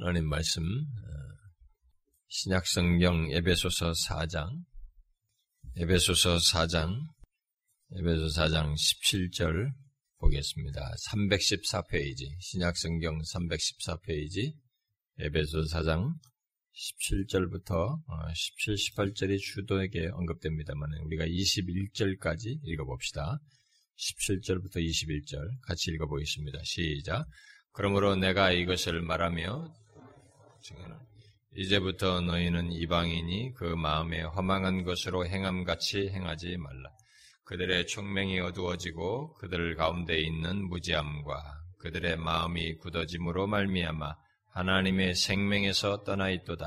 하나님 말씀 어, 신약성경 에베소서 4장 에베소서 4장 에베소 4장 17절 보겠습니다. 314페이지 신약성경 314페이지 에베소 4장 17절부터 17, 18절이 주도에게 언급됩니다만 우리가 21절까지 읽어봅시다. 17절부터 21절 같이 읽어보겠습니다. 시작. 그러므로 내가 이것을 말하며 이제부터 너희는 이방인이 그 마음에 허망한 것으로 행함같이 행하지 말라. 그들의 총명이 어두워지고 그들 가운데 있는 무지함과 그들의 마음이 굳어짐으로 말미암아 하나님의 생명에서 떠나 있도다.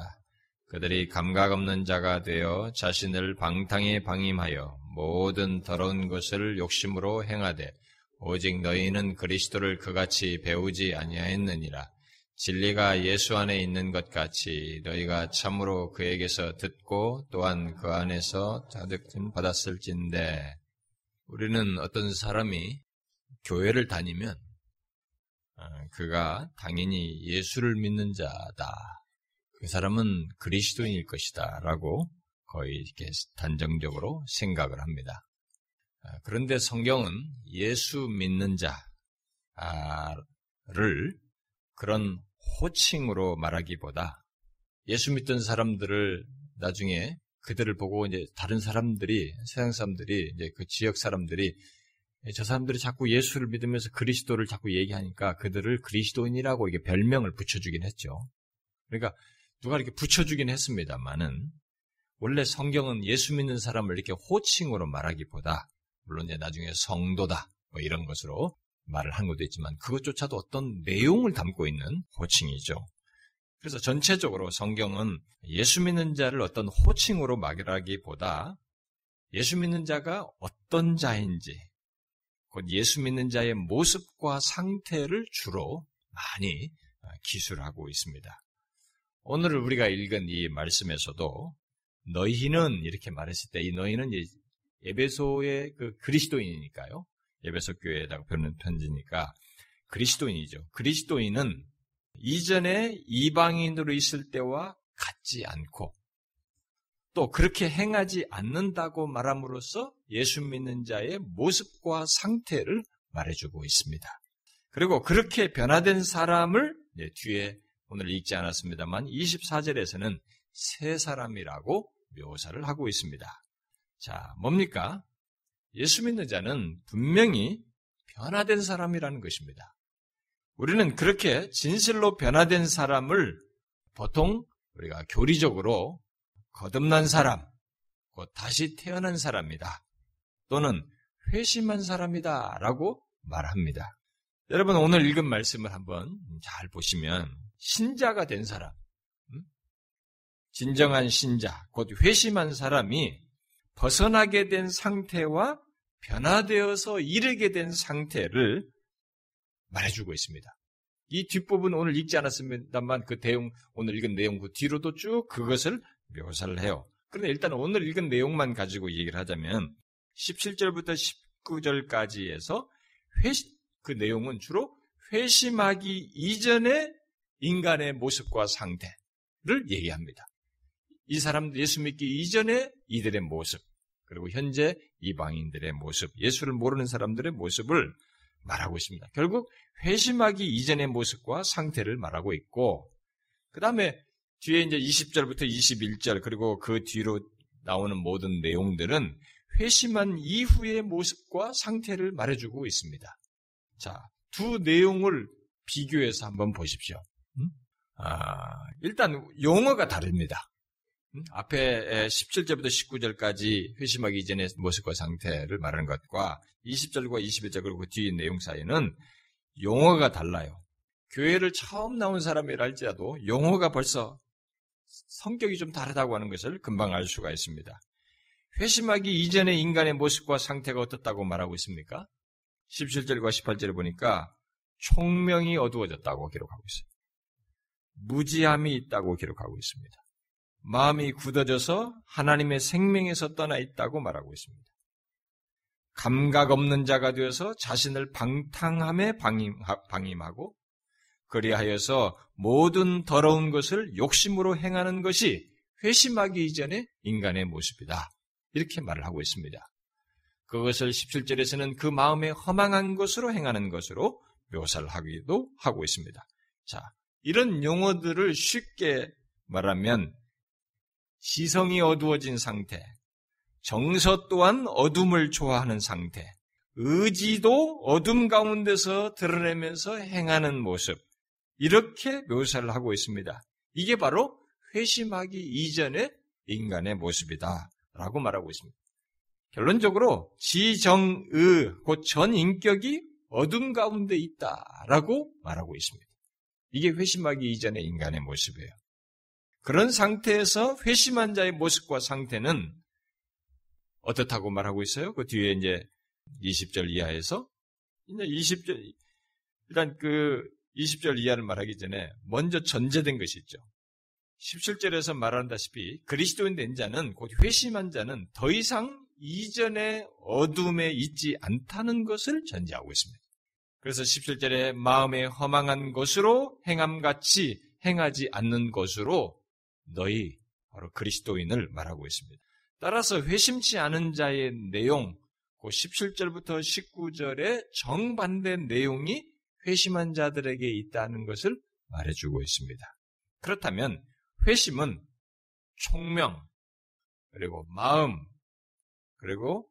그들이 감각 없는 자가 되어 자신을 방탕에 방임하여 모든 더러운 것을 욕심으로 행하되 오직 너희는 그리스도를 그같이 배우지 아니하였느니라. 진리가 예수 안에 있는 것 같이 너희가 참으로 그에게서 듣고 또한 그 안에서 자득증 받았을진데 우리는 어떤 사람이 교회를 다니면 어, 그가 당연히 예수를 믿는 자다. 그 사람은 그리스도인일 것이다. 라고 거의 이렇게 단정적으로 생각을 합니다. 아, 그런데 성경은 예수 믿는 자를 그런 호칭으로 말하기보다 예수 믿던 사람들을 나중에 그들을 보고 이제 다른 사람들이 세상 사람들이 이제 그 지역 사람들이 저 사람들이 자꾸 예수를 믿으면서 그리스도를 자꾸 얘기하니까 그들을 그리스도인이라고 이게 별명을 붙여주긴 했죠. 그러니까 누가 이렇게 붙여주긴 했습니다만은 원래 성경은 예수 믿는 사람을 이렇게 호칭으로 말하기보다 물론 이제 나중에 성도다 뭐 이런 것으로 말을 한 것도 있지만 그것조차도 어떤 내용을 담고 있는 호칭이죠. 그래서 전체적으로 성경은 예수 믿는 자를 어떤 호칭으로 말하기보다 예수 믿는 자가 어떤 자인지 곧 예수 믿는 자의 모습과 상태를 주로 많이 기술하고 있습니다. 오늘 우리가 읽은 이 말씀에서도 너희는 이렇게 말했을 때 이 너희는 에베소의 그 그리스도인이니까요. 에베소 교회에다가 보는 편지니까 그리스도인이죠. 그리스도인은 이전에 이방인으로 있을 때와 같지 않고 또 그렇게 행하지 않는다고 말함으로써 예수 믿는 자의 모습과 상태를 말해주고 있습니다. 그리고 그렇게 변화된 사람을 뒤에 오늘 읽지 않았습니다만 24절에서는 새 사람이라고 묘사를 하고 있습니다. 자, 뭡니까? 예수 믿는 자는 분명히 변화된 사람이라는 것입니다. 우리는 그렇게 진실로 변화된 사람을 보통 우리가 교리적으로 거듭난 사람, 곧 다시 태어난 사람이다. 또는 회심한 사람이다. 라고 말합니다. 여러분, 오늘 읽은 말씀을 한번 잘 보시면, 신자가 된 사람, 진정한 신자, 곧 회심한 사람이 벗어나게 된 상태와 변화되어서 이르게 된 상태를 말해주고 있습니다. 이 뒷부분 오늘 읽지 않았습니다만 그 내용, 오늘 읽은 내용 그 뒤로도 쭉 그것을 묘사를 해요. 그런데 일단 오늘 읽은 내용만 가지고 얘기를 하자면 17절부터 19절까지 해서 회시, 그 내용은 주로 회심하기 이전의 인간의 모습과 상태를 얘기합니다. 이 사람들 예수 믿기 이전에 이들의 모습, 그리고 현재 이방인들의 모습, 예수를 모르는 사람들의 모습을 말하고 있습니다. 결국 회심하기 이전의 모습과 상태를 말하고 있고, 그 다음에 뒤에 이제 20절부터 21절, 그리고 그 뒤로 나오는 모든 내용들은 회심한 이후의 모습과 상태를 말해주고 있습니다. 자, 두 내용을 비교해서 한번 보십시오. 음? 아, 일단 용어가 다릅니다. 앞에 17절부터 19절까지 회심하기 이전의 모습과 상태를 말하는 것과 20절과 21절 그리고 뒤 내용 사이는 용어가 달라요. 교회를 처음 나온 사람이라 할지라도 용어가 벌써 성격이 좀 다르다고 하는 것을 금방 알 수가 있습니다. 회심하기 이전의 인간의 모습과 상태가 어떻다고 말하고 있습니까? 17절과 18절을 보니까 총명이 어두워졌다고 기록하고 있어요. 무지함이 있다고 기록하고 있습니다. 마음이 굳어져서 하나님의 생명에서 떠나 있다고 말하고 있습니다. 감각 없는 자가 되어서 자신을 방탕함에 방임하고 그리하여서 모든 더러운 것을 욕심으로 행하는 것이 회심하기 이전의 인간의 모습이다. 이렇게 말을 하고 있습니다. 그것을 17절에서는 그 마음에 허망한 것으로 행하는 것으로 묘사를 하기도 하고 있습니다. 자, 이런 용어들을 쉽게 말하면 시성이 어두워진 상태, 정서 또한 어둠을 좋아하는 상태, 의지도 어둠 가운데서 드러내면서 행하는 모습, 이렇게 묘사를 하고 있습니다. 이게 바로 회심하기 이전의 인간의 모습이다. 라고 말하고 있습니다. 결론적으로 지정의, 곧 전 인격이 어둠 가운데 있다라고 말하고 있습니다. 이게 회심하기 이전의 인간의 모습이에요. 그런 상태에서 회심한 자의 모습과 상태는 어떻다고 말하고 있어요? 그 뒤에 이제 20절 이하에서 이제 20절 일단 그 20절 이하를 말하기 전에 먼저 전제된 것이 있죠. 17절에서 말한다시피 그리스도인 된 자는 곧 회심한 자는 더 이상 이전의 어둠에 있지 않다는 것을 전제하고 있습니다. 그래서 17절에 마음에 허망한 것으로 행함같이 행하지 않는 것으로 너희 바로 그리스도인을 말하고 있습니다. 따라서 회심치 않은 자의 내용, 그 17절부터 19절의 정반대 내용이 회심한 자들에게 있다는 것을 말해주고 있습니다. 그렇다면 회심은 총명, 그리고 마음, 그리고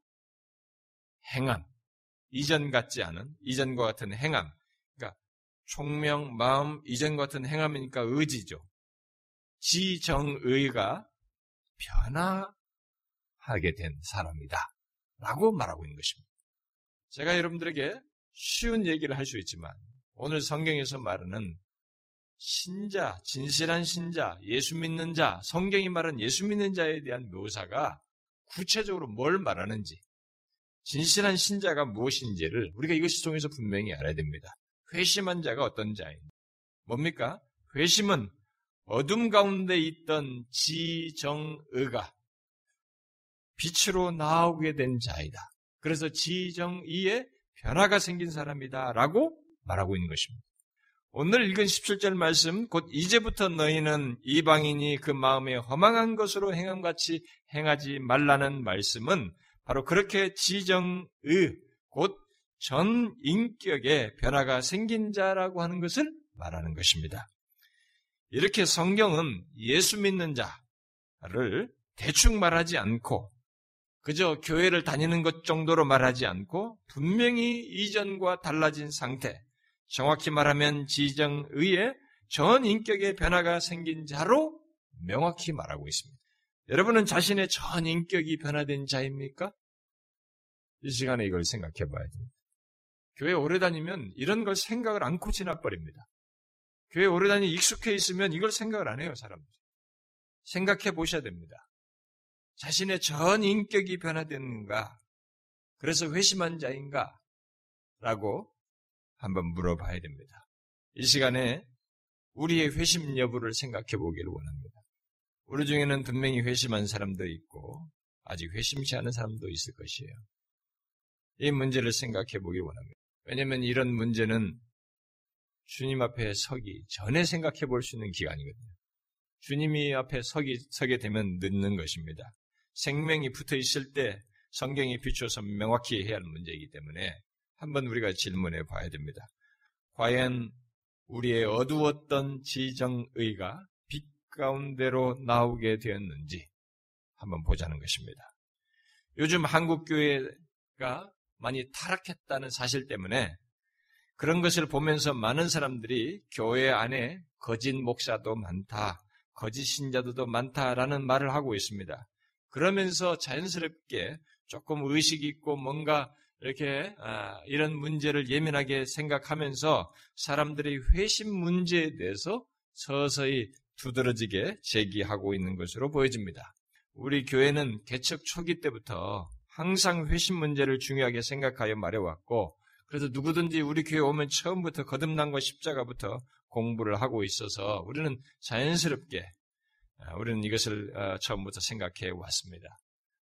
행함, 이전 같지 않은, 이전과 같은 행함, 그러니까 총명, 마음, 이전 같은 행함이니까 의지죠. 지정의가 변화하게 된 사람이다. 라고 말하고 있는 것입니다. 제가 여러분들에게 쉬운 얘기를 할 수 있지만 오늘 성경에서 말하는 신자, 진실한 신자, 예수 믿는 자, 성경이 말하는 예수 믿는 자에 대한 묘사가 구체적으로 뭘 말하는지, 진실한 신자가 무엇인지를 우리가 이것을 통해서 분명히 알아야 됩니다. 회심한 자가 어떤 자인지. 뭡니까? 회심은 어둠 가운데 있던 지정의가 빛으로 나오게 된 자이다. 그래서 지정의에 변화가 생긴 사람이다. 라고 말하고 있는 것입니다. 오늘 읽은 17절 말씀, 곧 이제부터 너희는 이방인이 그 마음에 허망한 것으로 행함같이 행하지 말라는 말씀은 바로 그렇게 지정의, 곧 전 인격의 변화가 생긴 자라고 하는 것을 말하는 것입니다. 이렇게 성경은 예수 믿는 자를 대충 말하지 않고 그저 교회를 다니는 것 정도로 말하지 않고 분명히 이전과 달라진 상태, 정확히 말하면 지정 의에 전 인격의 변화가 생긴 자로 명확히 말하고 있습니다. 여러분은 자신의 전 인격이 변화된 자입니까? 이 시간에 이걸 생각해 봐야 됩니다. 교회 오래 다니면 이런 걸 생각을 않고 지나버립니다. 교회 오래 다니 익숙해 있으면 이걸 생각을 안 해요, 사람들. 생각해 보셔야 됩니다. 자신의 전 인격이 변화됐는가? 그래서 회심한 자인가? 라고 한번 물어봐야 됩니다. 이 시간에 우리의 회심 여부를 생각해 보기를 원합니다. 우리 중에는 분명히 회심한 사람도 있고 아직 회심치 않은 사람도 있을 것이에요. 이 문제를 생각해 보기 원합니다. 왜냐하면 이런 문제는 주님 앞에 서기 전에 생각해 볼 수 있는 기간이거든요. 주님이 앞에 서기, 서게 되면 늦는 것입니다. 생명이 붙어 있을 때 성경이 비추어서 명확히 해야 하는 문제이기 때문에 한번 우리가 질문해 봐야 됩니다. 과연 우리의 어두웠던 지정의가 빛 가운데로 나오게 되었는지 한번 보자는 것입니다. 요즘 한국교회가 많이 타락했다는 사실 때문에 그런 것을 보면서 많은 사람들이 교회 안에 거짓 목사도 많다, 거짓 신자들도 많다라는 말을 하고 있습니다. 그러면서 자연스럽게 조금 의식 있고 뭔가 이렇게 아, 이런 문제를 예민하게 생각하면서 사람들이 회심 문제에 대해서 서서히 두드러지게 제기하고 있는 것으로 보여집니다. 우리 교회는 개척 초기 때부터 항상 회심 문제를 중요하게 생각하여 말해왔고, 그래서 누구든지 우리 교회 오면 처음부터 거듭난과 십자가부터 공부를 하고 있어서 우리는 자연스럽게 아, 우리는 이것을 어, 처음부터 생각해 왔습니다.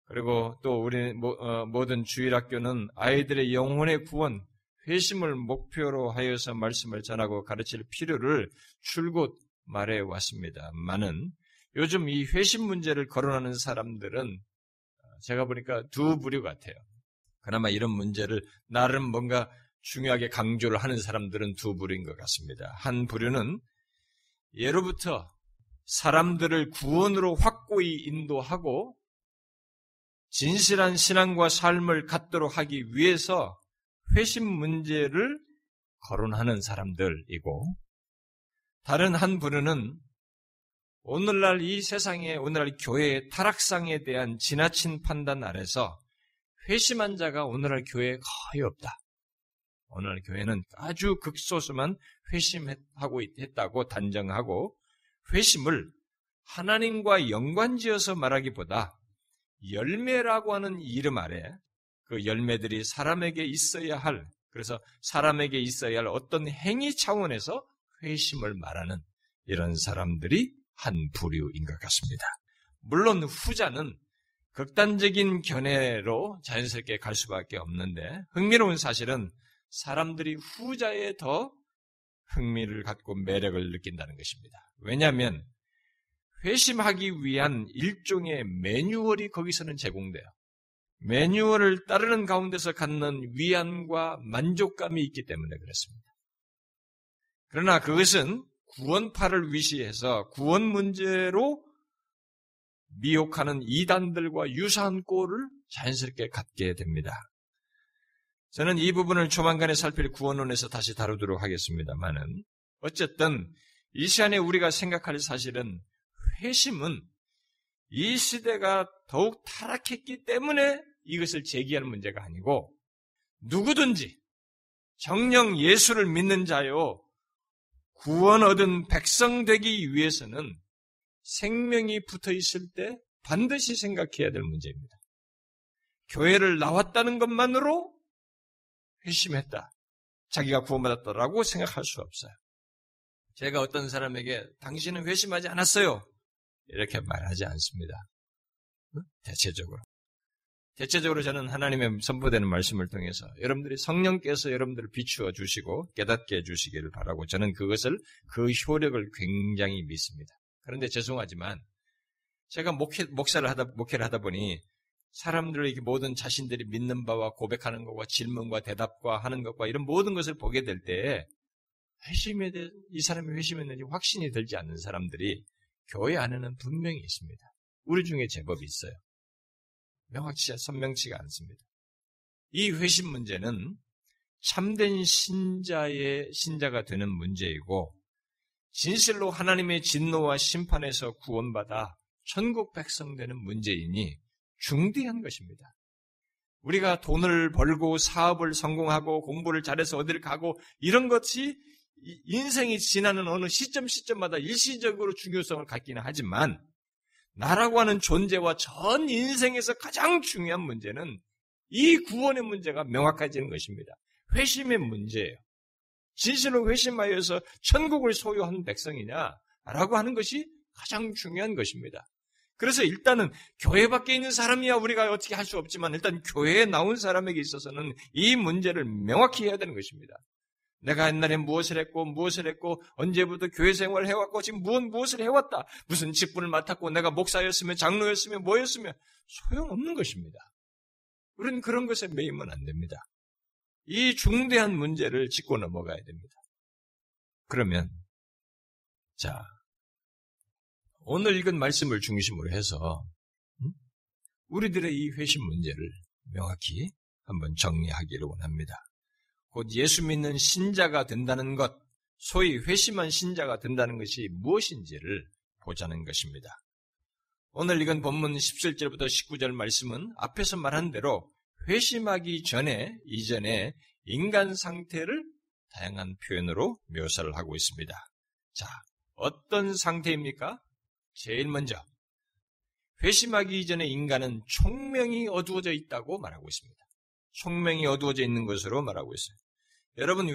그리고 또 우리 어, 모든 주일학교는 아이들의 영혼의 구원, 회심을 목표로 하여서 말씀을 전하고 가르칠 필요를 줄곧 말해 왔습니다만은 요즘 이 회심 문제를 거론하는 사람들은 제가 보니까 두 부류 같아요. 그나마 이런 문제를 나름 뭔가 중요하게 강조를 하는 사람들은 두 부류인 것 같습니다. 한 부류는 예로부터 사람들을 구원으로 확고히 인도하고 진실한 신앙과 삶을 갖도록 하기 위해서 회심 문제를 거론하는 사람들이고 다른 한 부류는 오늘날 이 세상에 오늘날 교회의 타락상에 대한 지나친 판단 아래서 회심한 자가 오늘날 교회에 거의 없다. 오늘날 교회는 아주 극소수만 회심하고 있다고 단정하고 회심을 하나님과 연관지어서 말하기보다 열매라고 하는 이름 아래 그 열매들이 사람에게 있어야 할 그래서 사람에게 있어야 할 어떤 행위 차원에서 회심을 말하는 이런 사람들이 한 부류인 것 같습니다. 물론 후자는 극단적인 견해로 자연스럽게 갈 수밖에 없는데 흥미로운 사실은 사람들이 후자에 더 흥미를 갖고 매력을 느낀다는 것입니다. 왜냐하면 회심하기 위한 일종의 매뉴얼이 거기서는 제공돼요. 매뉴얼을 따르는 가운데서 갖는 위안과 만족감이 있기 때문에 그렇습니다. 그러나 그것은 구원파를 위시해서 구원 문제로 미혹하는 이단들과 유사한 꼴을 자연스럽게 갖게 됩니다. 저는 이 부분을 조만간에 살필 구원론에서 다시 다루도록 하겠습니다만은 어쨌든 이 시간에 우리가 생각할 사실은 회심은 이 시대가 더욱 타락했기 때문에 이것을 제기하는 문제가 아니고 누구든지 정령 예수를 믿는 자요 구원 얻은 백성 되기 위해서는 생명이 붙어 있을 때 반드시 생각해야 될 문제입니다. 교회를 나왔다는 것만으로 회심했다. 자기가 구원받았다라고 생각할 수 없어요. 제가 어떤 사람에게 당신은 회심하지 않았어요. 이렇게 말하지 않습니다. 대체적으로. 대체적으로 저는 하나님의 선포되는 말씀을 통해서 여러분들이 성령께서 여러분들을 비추어 주시고 깨닫게 해 주시기를 바라고 저는 그것을 그 효력을 굉장히 믿습니다. 그런데 죄송하지만 제가 목회, 목사를 하다, 목회를 하다 보니 사람들에게 모든 자신들이 믿는 바와 고백하는 것과 질문과 대답과 하는 것과 이런 모든 것을 보게 될 때 회심에 대해 이 사람이 회심했는지 확신이 들지 않는 사람들이 교회 안에는 분명히 있습니다. 우리 중에 제법 있어요. 명확치 선명치가 않습니다. 이 회심 문제는 참된 신자의 신자가 되는 문제이고 진실로 하나님의 진노와 심판에서 구원받아 천국 백성 되는 문제이니 중대한 것입니다. 우리가 돈을 벌고 사업을 성공하고 공부를 잘해서 어디를 가고 이런 것이 인생이 지나는 어느 시점 시점마다 일시적으로 중요성을 갖기는 하지만 나라고 하는 존재와 전 인생에서 가장 중요한 문제는 이 구원의 문제가 명확해지는 것입니다. 회심의 문제예요. 진실로 회심하여서 천국을 소유한 백성이냐라고 하는 것이 가장 중요한 것입니다. 그래서 일단은 교회 밖에 있는 사람이야 우리가 어떻게 할 수 없지만 일단 교회에 나온 사람에게 있어서는 이 문제를 명확히 해야 되는 것입니다. 내가 옛날에 무엇을 했고 무엇을 했고 언제부터 교회 생활을 해왔고 지금 무엇 무엇을 해왔다. 무슨 직분을 맡았고 내가 목사였으면 장로였으면 뭐였으면 소용없는 것입니다. 우리는 그런 것에 매이면 안 됩니다. 이 중대한 문제를 짚고 넘어가야 됩니다. 그러면 자 오늘 읽은 말씀을 중심으로 해서 음? 우리들의 이 회심 문제를 명확히 한번 정리하기를 원합니다. 곧 예수 믿는 신자가 된다는 것, 소위 회심한 신자가 된다는 것이 무엇인지를 보자는 것입니다. 오늘 읽은 본문 17절부터 19절 말씀은 앞에서 말한 대로 회심하기 전에, 이전에 인간 상태를 다양한 표현으로 묘사를 하고 있습니다. 자, 어떤 상태입니까? 제일 먼저, 회심하기 이전에 인간은 총명이 어두워져 있다고 말하고 있습니다. 총명이 어두워져 있는 것으로 말하고 있어요. 여러분,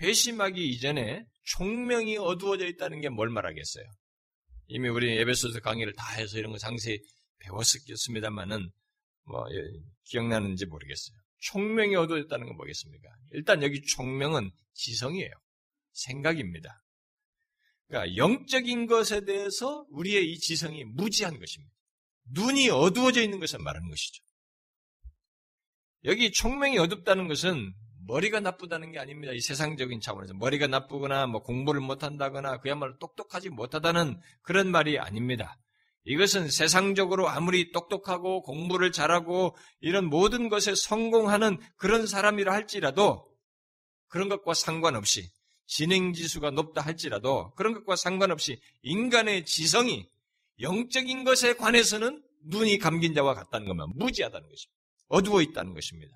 회심하기 이전에 총명이 어두워져 있다는 게 뭘 말하겠어요? 이미 우리 예배소서 강의를 다 해서 이런 거 상세히 배웠었겠습니다만은, 뭐, 예, 기억나는지 모르겠어요. 총명이 어두워졌다는 건 뭐겠습니까? 일단 여기 총명은 지성이에요. 생각입니다. 그러니까 영적인 것에 대해서 우리의 이 지성이 무지한 것입니다. 눈이 어두워져 있는 것을 말하는 것이죠. 여기 총명이 어둡다는 것은 머리가 나쁘다는 게 아닙니다. 이 세상적인 차원에서 머리가 나쁘거나 뭐 공부를 못한다거나 그야말로 똑똑하지 못하다는 그런 말이 아닙니다. 이것은 세상적으로 아무리 똑똑하고 공부를 잘하고 이런 모든 것에 성공하는 그런 사람이라 할지라도 그런 것과 상관없이 진행 지수가 높다 할지라도 그런 것과 상관없이 인간의 지성이 영적인 것에 관해서는 눈이 감긴 자와 같다는 것만 무지하다는 것입니다. 어두워 있다는 것입니다.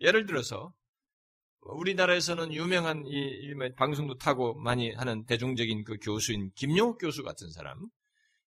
예를 들어서 우리나라에서는 유명한 이, 방송도 타고 많이 하는 대중적인 그 교수인 김용욱 교수 같은 사람,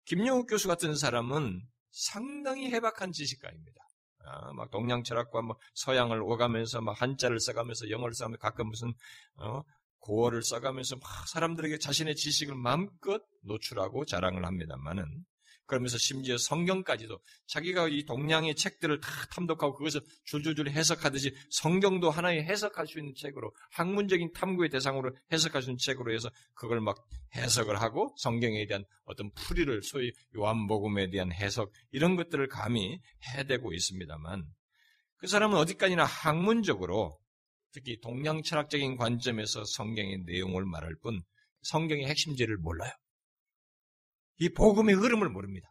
김용욱 교수 같은 사람은 상당히 해박한 지식가입니다. 아, 막 동양 철학과 뭐 서양을 오가면서 막 한자를 써가면서 영어를 써가면서 가끔 무슨 어, 고어를 써가면서 막 사람들에게 자신의 지식을 마음껏 노출하고 자랑을 합니다만은 그러면서 심지어 성경까지도 자기가 이 동양의 책들을 다 탐독하고 그것을 줄줄줄 해석하듯이 성경도 하나의 해석할 수 있는 책으로 학문적인 탐구의 대상으로 해석할 수 있는 책으로 해서 그걸 막 해석을 하고 성경에 대한 어떤 풀이를 소위 요한복음에 대한 해석 이런 것들을 감히 해대고 있습니다만 그 사람은 어디까지나 학문적으로 특히 동양 철학적인 관점에서 성경의 내용을 말할 뿐 성경의 핵심지를 몰라요. 이 복음의 흐름을 모릅니다.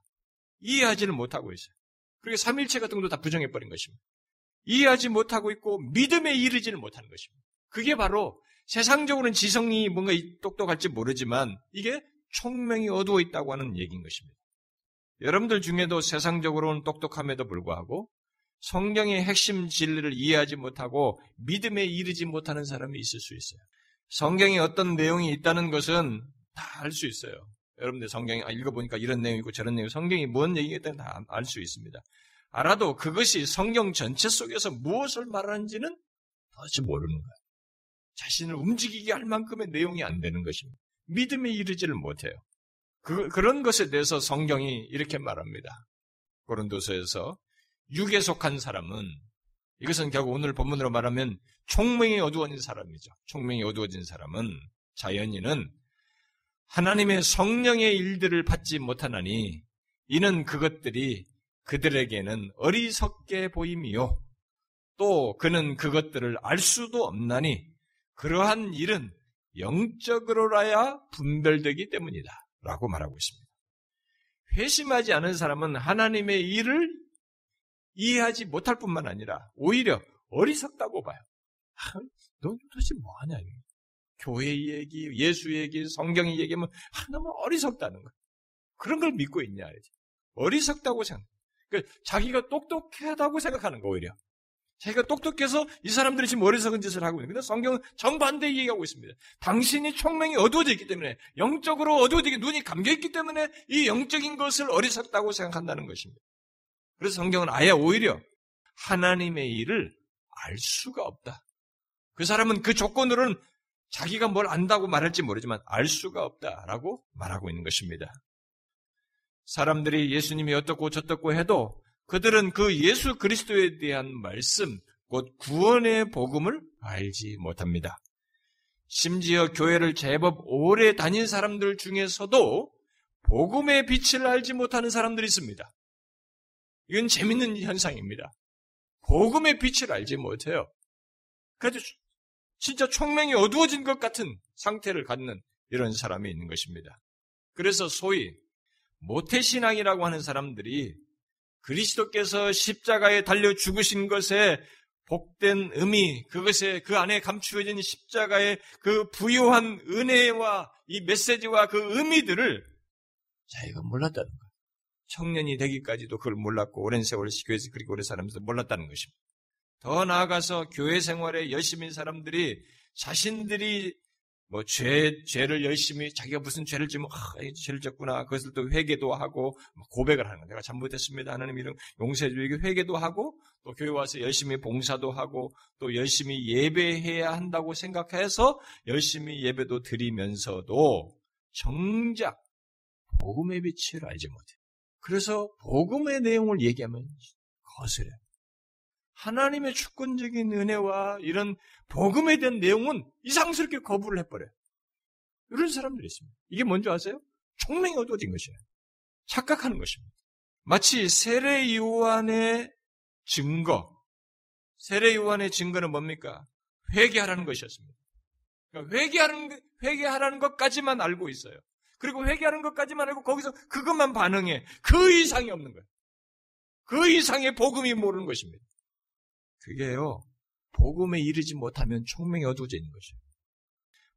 이해하지를 못하고 있어요. 그리고 삼일체 같은 것도 다 부정해버린 것입니다. 이해하지 못하고 있고 믿음에 이르지를 못하는 것입니다. 그게 바로 세상적으로는 지성이 뭔가 똑똑할지 모르지만 이게 총명이 어두워 있다고 하는 얘기인 것입니다. 여러분들 중에도 세상적으로는 똑똑함에도 불구하고 성경의 핵심 진리를 이해하지 못하고 믿음에 이르지 못하는 사람이 있을 수 있어요. 성경에 어떤 내용이 있다는 것은 다 알 수 있어요. 여러분들 성경에 아, 읽어보니까 이런 내용이 있고 저런 내용, 성경이 뭔 얘기겠다는 다알 수 있습니다. 알아도 그것이 성경 전체 속에서 무엇을 말하는지는 도대체 모르는 거예요. 자신을 움직이게 할 만큼의 내용이 안 되는 것입니다. 믿음에 이르지를 못해요. 그, 그런 것에 대해서 성경이 이렇게 말합니다. 고린도서에서 육에 속한 사람은 이것은 결국 오늘 본문으로 말하면 총명이 어두워진 사람이죠. 총명이 어두워진 사람은 자연인은 하나님의 성령의 일들을 받지 못하나니 이는 그것들이 그들에게는 어리석게 보임이요. 또 그는 그것들을 알 수도 없나니 그러한 일은 영적으로라야 분별되기 때문이다. 라고 말하고 있습니다. 회심하지 않은 사람은 하나님의 일을 이해하지 못할 뿐만 아니라 오히려 어리석다고 봐요. 아, 넌 도대체 뭐하냐. 교회 얘기, 예수 얘기, 성경 얘기하면 아, 너무 어리석다는 거예요. 그런 걸 믿고 있냐. 어리석다고 생각. 그러니까 자기가 똑똑하다고 생각하는 거 오히려. 자기가 똑똑해서 이 사람들이 지금 어리석은 짓을 하고 있는. 근데 성경은 정반대 얘기하고 있습니다. 당신이 총명이 어두워져 있기 때문에 영적으로 어두워지게 눈이 감겨 있기 때문에 이 영적인 것을 어리석다고 생각한다는 것입니다. 그래서 성경은 아예 오히려 하나님의 일을 알 수가 없다. 그 사람은 그 조건으로는 자기가 뭘 안다고 말할지 모르지만 알 수가 없다라고 말하고 있는 것입니다. 사람들이 예수님이 어떻고 저떻고 해도 그들은 그 예수 그리스도에 대한 말씀, 곧 구원의 복음을 알지 못합니다. 심지어 교회를 제법 오래 다닌 사람들 중에서도 복음의 빛을 알지 못하는 사람들이 있습니다. 이건 재밌는 현상입니다. 복음의 빛을 알지 못해요. 그래도 진짜 총명이 어두워진 것 같은 상태를 갖는 이런 사람이 있는 것입니다. 그래서 소위 모태신앙이라고 하는 사람들이 그리스도께서 십자가에 달려 죽으신 것에 복된 의미, 그것에 그 안에 감추어진 십자가의 그 부유한 은혜와 이 메시지와 그 의미들을 자기가 몰랐다는 거예요. 청년이 되기까지도 그걸 몰랐고 오랜 세월 교회에서 그렇게 오래 살면서 몰랐다는 것입니다. 더 나아가서 교회 생활에 열심인 사람들이 자신들이 뭐 죄, 죄를 열심히 자기가 무슨 죄를 지면 아, 죄를 졌구나 그것을 또 회개도 하고 고백을 하는 거예요. 내가 잘못했습니다. 하나님 이런 용서해 주기 회개도 하고 또 교회 와서 열심히 봉사도 하고 또 열심히 예배해야 한다고 생각해서 열심히 예배도 드리면서도 정작 복음의 빛을 알지 못해. 그래서 복음의 내용을 얘기하면 거슬려요. 하나님의 주권적인 은혜와 이런 복음에 대한 내용은 이상스럽게 거부를 해버려요. 이런 사람들이 있습니다. 이게 뭔지 아세요? 총명이 어두워진 것이에요. 착각하는 것입니다. 마치 세례 요한의 증거, 세례 요한의 증거는 뭡니까? 회개하라는 것이었습니다. 그러니까 회개하는 회개하라는 것까지만 알고 있어요. 그리고 회개하는 것까지만 알고 거기서 그것만 반응해. 그 이상이 없는 거예요. 그 이상의 복음이 모르는 것입니다. 그게요. 복음에 이르지 못하면 총명이 어두워져 있는 것이에요.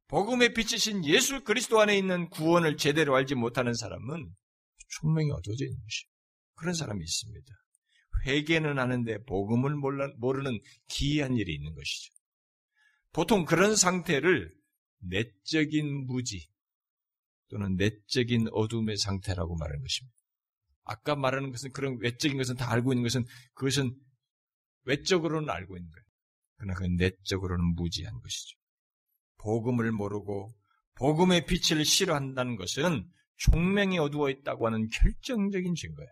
복음에 비치신 예수 그리스도 안에 있는 구원을 제대로 알지 못하는 사람은 총명이 어두워져 있는 것이에요. 그런 사람이 있습니다. 회개는 하는데 복음을 모르는 기이한 일이 있는 것이죠. 보통 그런 상태를 내적인 무지 또는 내적인 어둠의 상태라고 말하는 것입니다. 아까 말하는 것은 그런 외적인 것은 다 알고 있는 것은 그것은 외적으로는 알고 있는 거예요. 그러나 그 내적으로는 무지한 것이죠. 복음을 모르고 복음의 빛을 싫어한다는 것은 총명이 어두워 있다고 하는 결정적인 증거예요.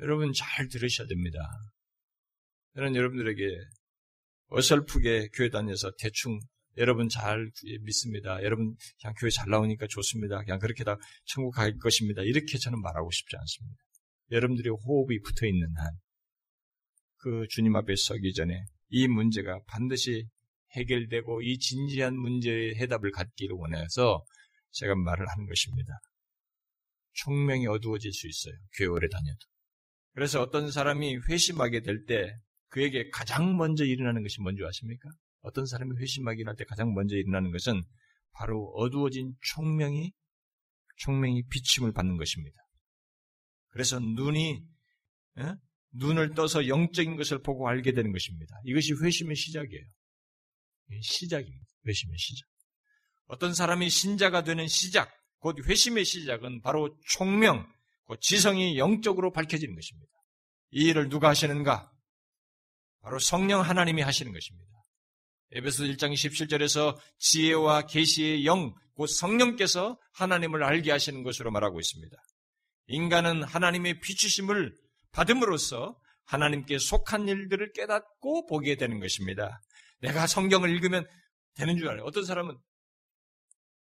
여러분 잘 들으셔야 됩니다. 저는 여러분들에게 어설프게 교회 다녀서 대충 여러분 잘 믿습니다. 여러분 그냥 교회 잘 나오니까 좋습니다. 그냥 그렇게 다 천국 갈 것입니다. 이렇게 저는 말하고 싶지 않습니다. 여러분들의 호흡이 붙어 있는 한, 그 주님 앞에 서기 전에 이 문제가 반드시 해결되고 이 진지한 문제의 해답을 갖기를 원해서 제가 말을 하는 것입니다. 총명이 어두워질 수 있어요. 교회 오래 다녀도. 그래서 어떤 사람이 회심하게 될 때 그에게 가장 먼저 일어나는 것이 뭔지 아십니까? 어떤 사람이 회심하게 될때 가장 먼저 일어나는 것은 바로 어두워진 총명이 총명이 비침을 받는 것입니다. 그래서 눈이 에? 눈을 떠서 영적인 것을 보고 알게 되는 것입니다. 이것이 회심의 시작이에요. 시작입니다. 회심의 시작. 어떤 사람이 신자가 되는 시작, 곧 회심의 시작은 바로 총명, 곧 지성이 영적으로 밝혀지는 것입니다. 이 일을 누가 하시는가? 바로 성령 하나님이 하시는 것입니다. 에베소 1장 17절에서 지혜와 계시의 영, 곧 성령께서 하나님을 알게 하시는 것으로 말하고 있습니다. 인간은 하나님의 비추심을 받음으로써 하나님께 속한 일들을 깨닫고 보게 되는 것입니다. 내가 성경을 읽으면 되는 줄 알아요. 어떤 사람은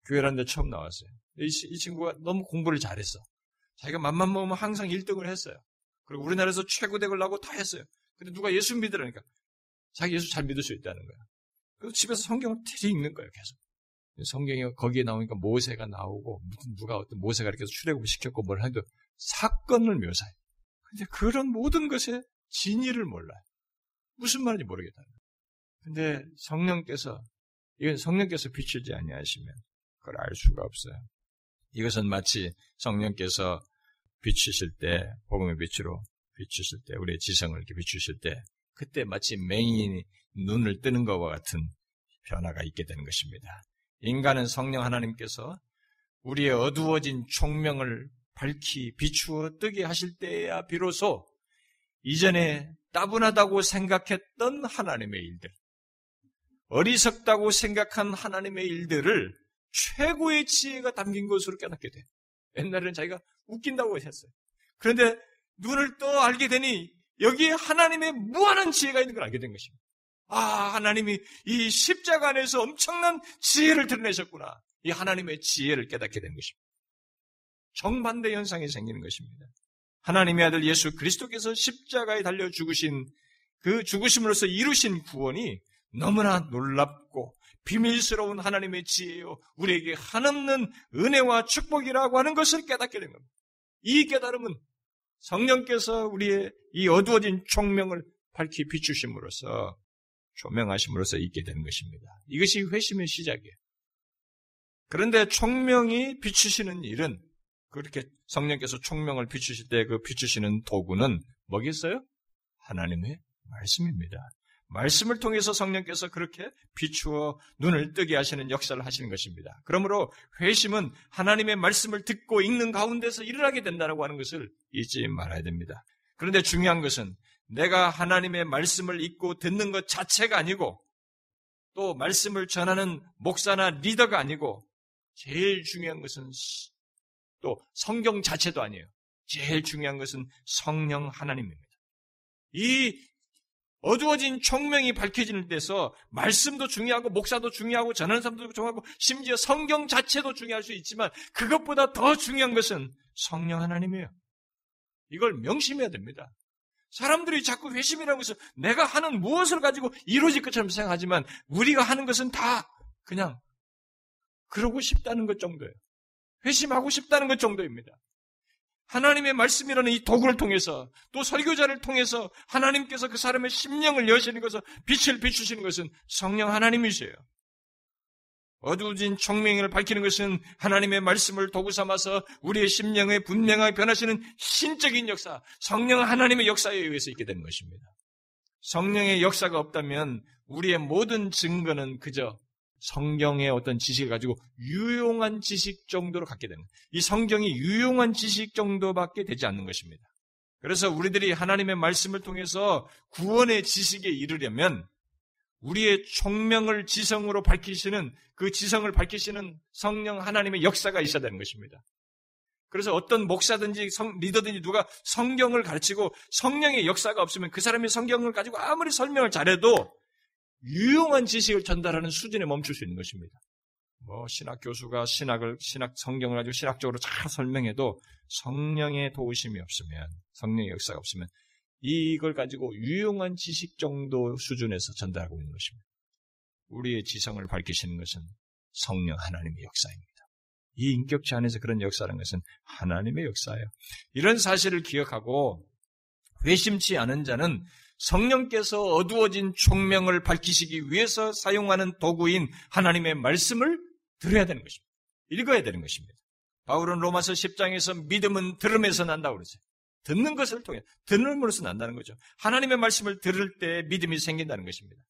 교회라는 데 처음 나왔어요. 이, 이 친구가 너무 공부를 잘했어. 자기가 맘만 먹으면 항상 1등을 했어요. 그리고 우리나라에서 최고 되려고 다 했어요. 근데 누가 예수 믿으라니까. 자기 예수 잘 믿을 수 있다는 거야. 그래서 집에서 성경을 테리 읽는 거예요, 계속. 성경이 거기에 나오니까 모세가 나오고, 누가 어떤 모세가 이렇게 출애굽을 시켰고 뭘 해도 사건을 묘사해. 근데 그런 모든 것에 진위를 몰라요. 무슨 말인지 모르겠다는. 근데 성령께서 이건 성령께서 비추지 아니하시면 그걸 알 수가 없어요. 이것은 마치 성령께서 비추실 때 복음의 빛으로 비추실 때 우리의 지성을 이렇게 비추실 때 그때 마치 맹인이 눈을 뜨는 것과 같은 변화가 있게 되는 것입니다. 인간은 성령 하나님께서 우리의 어두워진 총명을 밝히 비추어 뜨게 하실 때야 비로소 이전에 따분하다고 생각했던 하나님의 일들, 어리석다고 생각한 하나님의 일들을 최고의 지혜가 담긴 것으로 깨닫게 돼. 옛날에는 자기가 웃긴다고 했어요. 그런데 눈을 떠 알게 되니 여기에 하나님의 무한한 지혜가 있는 걸 알게 된 것입니다. 아, 하나님이 이 십자가 안에서 엄청난 지혜를 드러내셨구나. 이 하나님의 지혜를 깨닫게 된 것입니다. 정반대 현상이 생기는 것입니다. 하나님의 아들 예수 그리스도께서 십자가에 달려 죽으신 그 죽으심으로써 이루신 구원이 너무나 놀랍고 비밀스러운 하나님의 지혜요. 우리에게 한없는 은혜와 축복이라고 하는 것을 깨닫게 된 겁니다. 이 깨달음은 성령께서 우리의 이 어두워진 총명을 밝히 비추심으로써 조명하심으로써 있게 되는 것입니다. 이것이 회심의 시작이에요. 그런데 총명이 비추시는 일은 그렇게 성령께서 총명을 비추실 때 그 비추시는 도구는 뭐겠어요? 하나님의 말씀입니다. 말씀을 통해서 성령께서 그렇게 비추어 눈을 뜨게 하시는 역사를 하시는 것입니다. 그러므로 회심은 하나님의 말씀을 듣고 읽는 가운데서 일어나게 된다고 하는 것을 잊지 말아야 됩니다. 그런데 중요한 것은 내가 하나님의 말씀을 읽고 듣는 것 자체가 아니고 또 말씀을 전하는 목사나 리더가 아니고 제일 중요한 것은 또 성경 자체도 아니에요. 제일 중요한 것은 성령 하나님입니다. 이 어두워진 총명이 밝혀지는 데서 말씀도 중요하고 목사도 중요하고 전하는 사람도 중요하고 심지어 성경 자체도 중요할 수 있지만 그것보다 더 중요한 것은 성령 하나님이에요. 이걸 명심해야 됩니다. 사람들이 자꾸 회심이라는 것은 내가 하는 무엇을 가지고 이루어질 것처럼 생각하지만 우리가 하는 것은 다 그냥 그러고 싶다는 것 정도예요. 회심하고 싶다는 것 정도입니다. 하나님의 말씀이라는 이 도구를 통해서 또 설교자를 통해서 하나님께서 그 사람의 심령을 여시는 것을 빛을 비추시는 것은 성령 하나님이세요. 어두워진 총명을 밝히는 것은 하나님의 말씀을 도구 삼아서 우리의 심령에 분명하게 변하시는 신적인 역사, 성령 하나님의 역사에 의해서 있게 되는 것입니다. 성령의 역사가 없다면 우리의 모든 증거는 그저 성경의 어떤 지식을 가지고 유용한 지식 정도로 갖게 되는 이 성경이 유용한 지식 정도밖에 되지 않는 것입니다. 그래서 우리들이 하나님의 말씀을 통해서 구원의 지식에 이르려면 우리의 총명을 지성으로 밝히시는 그 지성을 밝히시는 성령 하나님의 역사가 있어야 되는 것입니다. 그래서 어떤 목사든지 성, 리더든지 누가 성경을 가르치고 성령의 역사가 없으면 그 사람이 성경을 가지고 아무리 설명을 잘해도 유용한 지식을 전달하는 수준에 멈출 수 있는 것입니다. 뭐 신학 교수가 신학을 신학 성경을 가지고 신학적으로 잘 설명해도 성령의 도우심이 없으면 성령의 역사가 없으면 이걸 가지고 유용한 지식 정도 수준에서 전달하고 있는 것입니다. 우리의 지성을 밝히시는 것은 성령 하나님의 역사입니다. 이 인격체 안에서 그런 역사라는 것은 하나님의 역사예요. 이런 사실을 기억하고 회심치 않은 자는 성령께서 어두워진 총명을 밝히시기 위해서 사용하는 도구인 하나님의 말씀을 들어야 되는 것입니다. 읽어야 되는 것입니다. 바울은 로마서 10장에서 믿음은 들음에서 난다고 그러죠. 듣는 것을 통해 듣는으로서 난다는 거죠. 하나님의 말씀을 들을 때 믿음이 생긴다는 것입니다.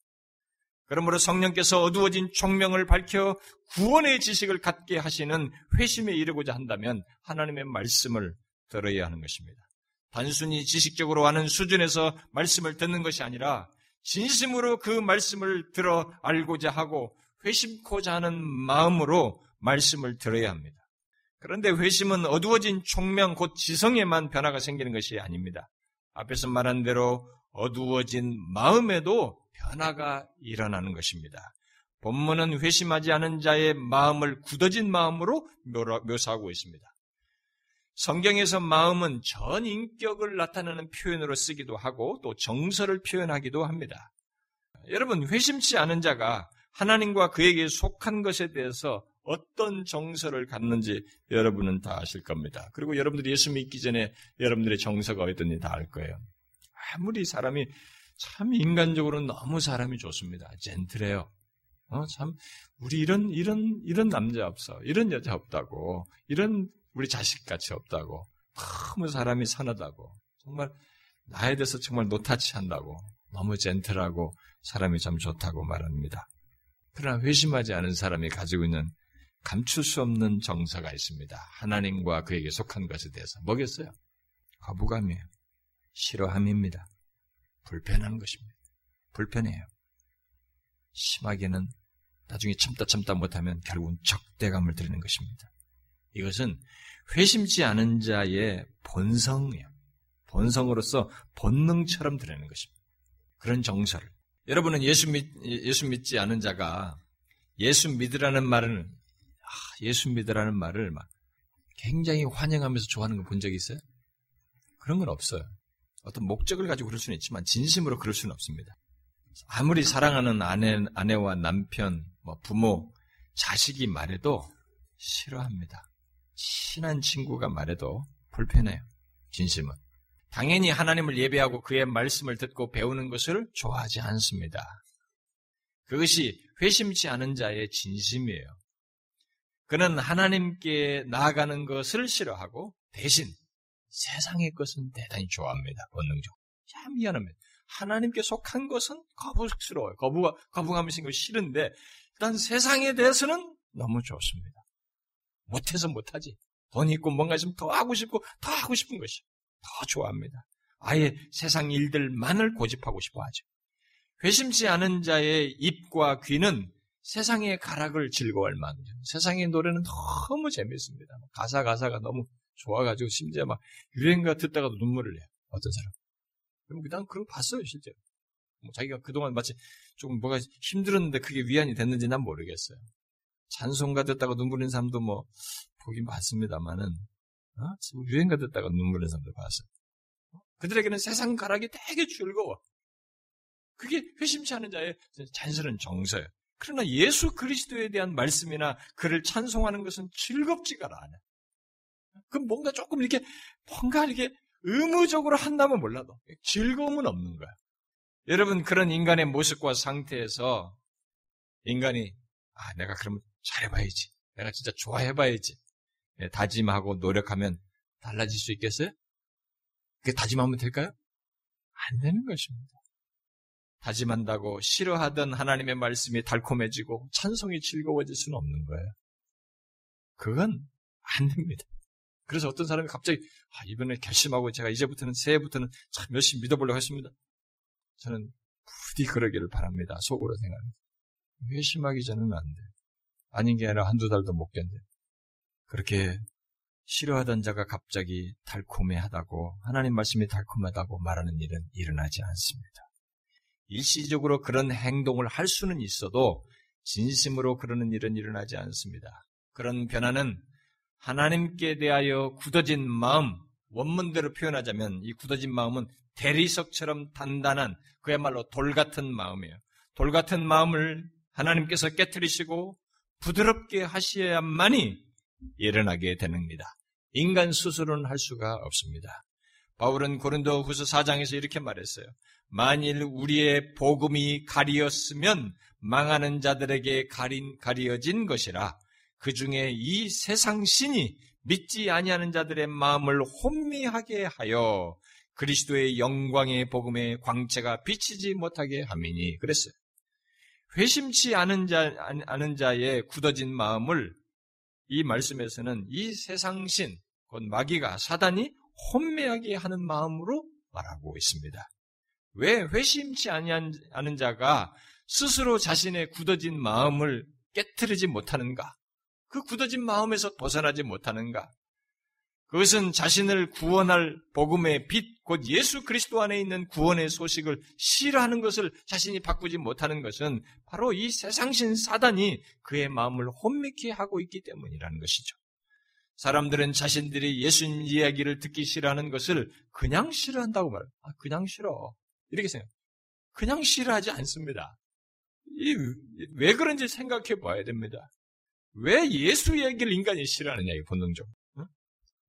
그러므로 성령께서 어두워진 총명을 밝혀 구원의 지식을 갖게 하시는 회심에 이르고자 한다면 하나님의 말씀을 들어야 하는 것입니다. 단순히 지식적으로 하는 수준에서 말씀을 듣는 것이 아니라 진심으로 그 말씀을 들어 알고자 하고 회심코자 하는 마음으로 말씀을 들어야 합니다. 그런데 회심은 어두워진 총명 곧 지성에만 변화가 생기는 것이 아닙니다. 앞에서 말한 대로 어두워진 마음에도 변화가 일어나는 것입니다. 본문은 회심하지 않은 자의 마음을 굳어진 마음으로 묘사하고 있습니다. 성경에서 마음은 전 인격을 나타내는 표현으로 쓰기도 하고 또 정서를 표현하기도 합니다. 여러분, 회심치 않은 자가 하나님과 그에게 속한 것에 대해서 어떤 정서를 갖는지 여러분은 다 아실 겁니다. 그리고 여러분들이 예수 믿기 전에 여러분들의 정서가 어떤지 다 알 거예요. 아무리 사람이 참 인간적으로는 너무 사람이 좋습니다. 젠틀해요. 어, 참, 우리 이런, 이런, 이런 남자 없어. 이런 여자 없다고. 이런 우리 자식같이 없다고. 너무 사람이 선하다고. 정말 나에 대해서 정말 노타치 한다고. 너무 젠틀하고 사람이 참 좋다고 말합니다. 그러나 회심하지 않은 사람이 가지고 있는 감출 수 없는 정서가 있습니다. 하나님과 그에게 속한 것에 대해서. 뭐겠어요? 거부감이에요. 싫어함입니다. 불편한 것입니다. 불편해요. 심하게는 나중에 참다 참다 못하면 결국은 적대감을 드리는 것입니다. 이것은 회심치 않은 자의 본성이에요. 본성으로서 본능처럼 드러내는 것입니다. 그런 정서를. 여러분은 예수 믿, 예수 믿지 않은 자가 예수 믿으라는 말은, 아, 예수 믿으라는 말을 막 굉장히 환영하면서 좋아하는 거 본 적 있어요? 그런 건 없어요. 어떤 목적을 가지고 그럴 수는 있지만 진심으로 그럴 수는 없습니다. 아무리 사랑하는 아내, 아내와 남편, 뭐 부모, 자식이 말해도 싫어합니다. 친한 친구가 말해도 불편해요. 진심은. 당연히 하나님을 예배하고 그의 말씀을 듣고 배우는 것을 좋아하지 않습니다. 그것이 회심치 않은 자의 진심이에요. 그는 하나님께 나아가는 것을 싫어하고 대신 세상의 것은 대단히 좋아합니다. 본능적으로. 참 미안합니다. 하나님께 속한 것은 거부스러워요. 거부가, 거부감이 생기고 싫은데, 일단 세상에 대해서는 너무 좋습니다. 못해서 못하지. 돈 있고 뭔가 있으면 더 하고 싶고 더 하고 싶은 것이 더 좋아합니다. 아예 세상 일들만을 고집하고 싶어 하죠. 회심치 않은 자의 입과 귀는 세상의 가락을 즐거워할 만큼 세상의 노래는 너무 재밌습니다. 가사 가사가 너무 좋아가지고 심지어 막 유행가 듣다가도 눈물을 내요. 어떤 사람. 그럼 그냥 그런 거 봤어요 실제로. 뭐 자기가 그동안 마치 조금 뭐가 힘들었는데 그게 위안이 됐는지 난 모르겠어요. 찬송가 눈물 흘린 사람도 뭐 보긴 봤습니다만은 어? 유행가 눈물 흘린 사람도 봤어요. 그들에게는 세상 가락이 되게 즐거워. 그게 회심치 않은 자의 잔스러운 정서예요. 그러나 예수 그리스도에 대한 말씀이나 그를 찬송하는 것은 즐겁지가 않아. 그럼 뭔가 조금 이렇게 뭔가 이렇게 의무적으로 한다면 몰라도 즐거움은 없는 거야. 여러분 그런 인간의 모습과 상태에서 인간이 아 내가 그러면 잘해봐야지. 내가 진짜 좋아해봐야지. 네, 다짐하고 노력하면 달라질 수 있겠어요? 그게 다짐하면 될까요? 안 되는 것입니다. 다짐한다고 싫어하던 하나님의 말씀이 달콤해지고 찬송이 즐거워질 수는 없는 거예요. 그건 안 됩니다. 그래서 어떤 사람이 갑자기 아, 이번에 결심하고 제가 이제부터는 새해부터는 참 열심히 믿어보려고 했습니다. 저는 부디 그러기를 바랍니다. 속으로 생각합니다. 회심하기 전에는 안 돼. 아닌 게 아니라 한두 달도 못 견뎌. 그렇게 싫어하던 자가 갑자기 달콤해하다고 하나님 말씀이 달콤하다고 말하는 일은 일어나지 않습니다. 일시적으로 그런 행동을 할 수는 있어도 진심으로 그러는 일은 일어나지 않습니다. 그런 변화는 하나님께 대하여 굳어진 마음, 원문대로 표현하자면 이 굳어진 마음은 대리석처럼 단단한 그야말로 돌 같은 마음이에요. 돌 같은 마음을 하나님께서 깨뜨리시고 부드럽게 하셔야만이 일어나게 되는니다. 인간 스스로는 할 수가 없습니다. 바울은 고린도 후서 4장에서 이렇게 말했어요. 만일 우리의 복음이 가리었으면 망하는 자들에게 가린, 가리어진 것이라 그 중에 이 세상 신이 믿지 아니하는 자들의 마음을 혼미하게 하여 그리스도의 영광의 복음의 광채가 비치지 못하게 함이니 그랬어요. 회심치 않은 자, 않은 자의 굳어진 마음을 이 말씀에서는 이 세상 신, 곧 마귀가 사단이 혼미하게 하는 마음으로 말하고 있습니다. 왜 회심치 않은 자가 스스로 자신의 굳어진 마음을 깨뜨리지 못하는가? 그 굳어진 마음에서 벗어나지 못하는가? 그것은 자신을 구원할 복음의 빛, 곧 예수 그리스도 안에 있는 구원의 소식을 싫어하는 것을 자신이 바꾸지 못하는 것은 바로 이 세상신 사단이 그의 마음을 혼미케 하고 있기 때문이라는 것이죠. 사람들은 자신들이 예수님 이야기를 듣기 싫어하는 것을 그냥 싫어한다고 말해요. 아, 그냥 싫어. 이렇게 생각. 그냥 싫어하지 않습니다. 이, 왜 그런지 생각해 봐야 됩니다. 왜 예수 얘기를 인간이 싫어하느냐, 이 본능적으로.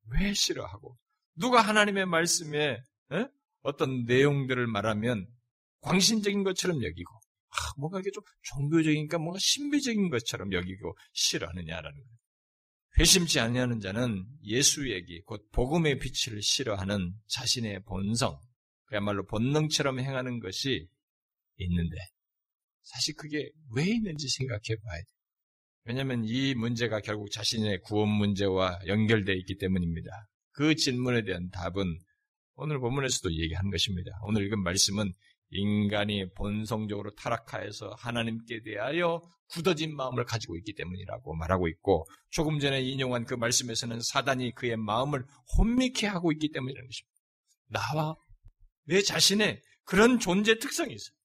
어? 왜 싫어하고. 누가 하나님의 말씀에 어? 어떤 내용들을 말하면 광신적인 것처럼 여기고, 아, 뭔가 이게 좀 종교적인가 뭔가 신비적인 것처럼 여기고 싫어하느냐라는 거예요. 회심치 아니하는 자는 예수 얘기, 곧 복음의 빛을 싫어하는 자신의 본성, 그야말로 본능처럼 행하는 것이 있는데, 사실 그게 왜 있는지 생각해 봐야 돼. 왜냐하면 이 문제가 결국 자신의 구원 문제와 연결되어 있기 때문입니다. 그 질문에 대한 답은 오늘 본문에서도 얘기한 것입니다. 오늘 읽은 말씀은 인간이 본성적으로 타락하여서 하나님께 대하여 굳어진 마음을 가지고 있기 때문이라고 말하고 있고 조금 전에 인용한 그 말씀에서는 사단이 그의 마음을 혼미케 하고 있기 때문이라는 것입니다. 나와 내 자신의 그런 존재 특성이 있어요.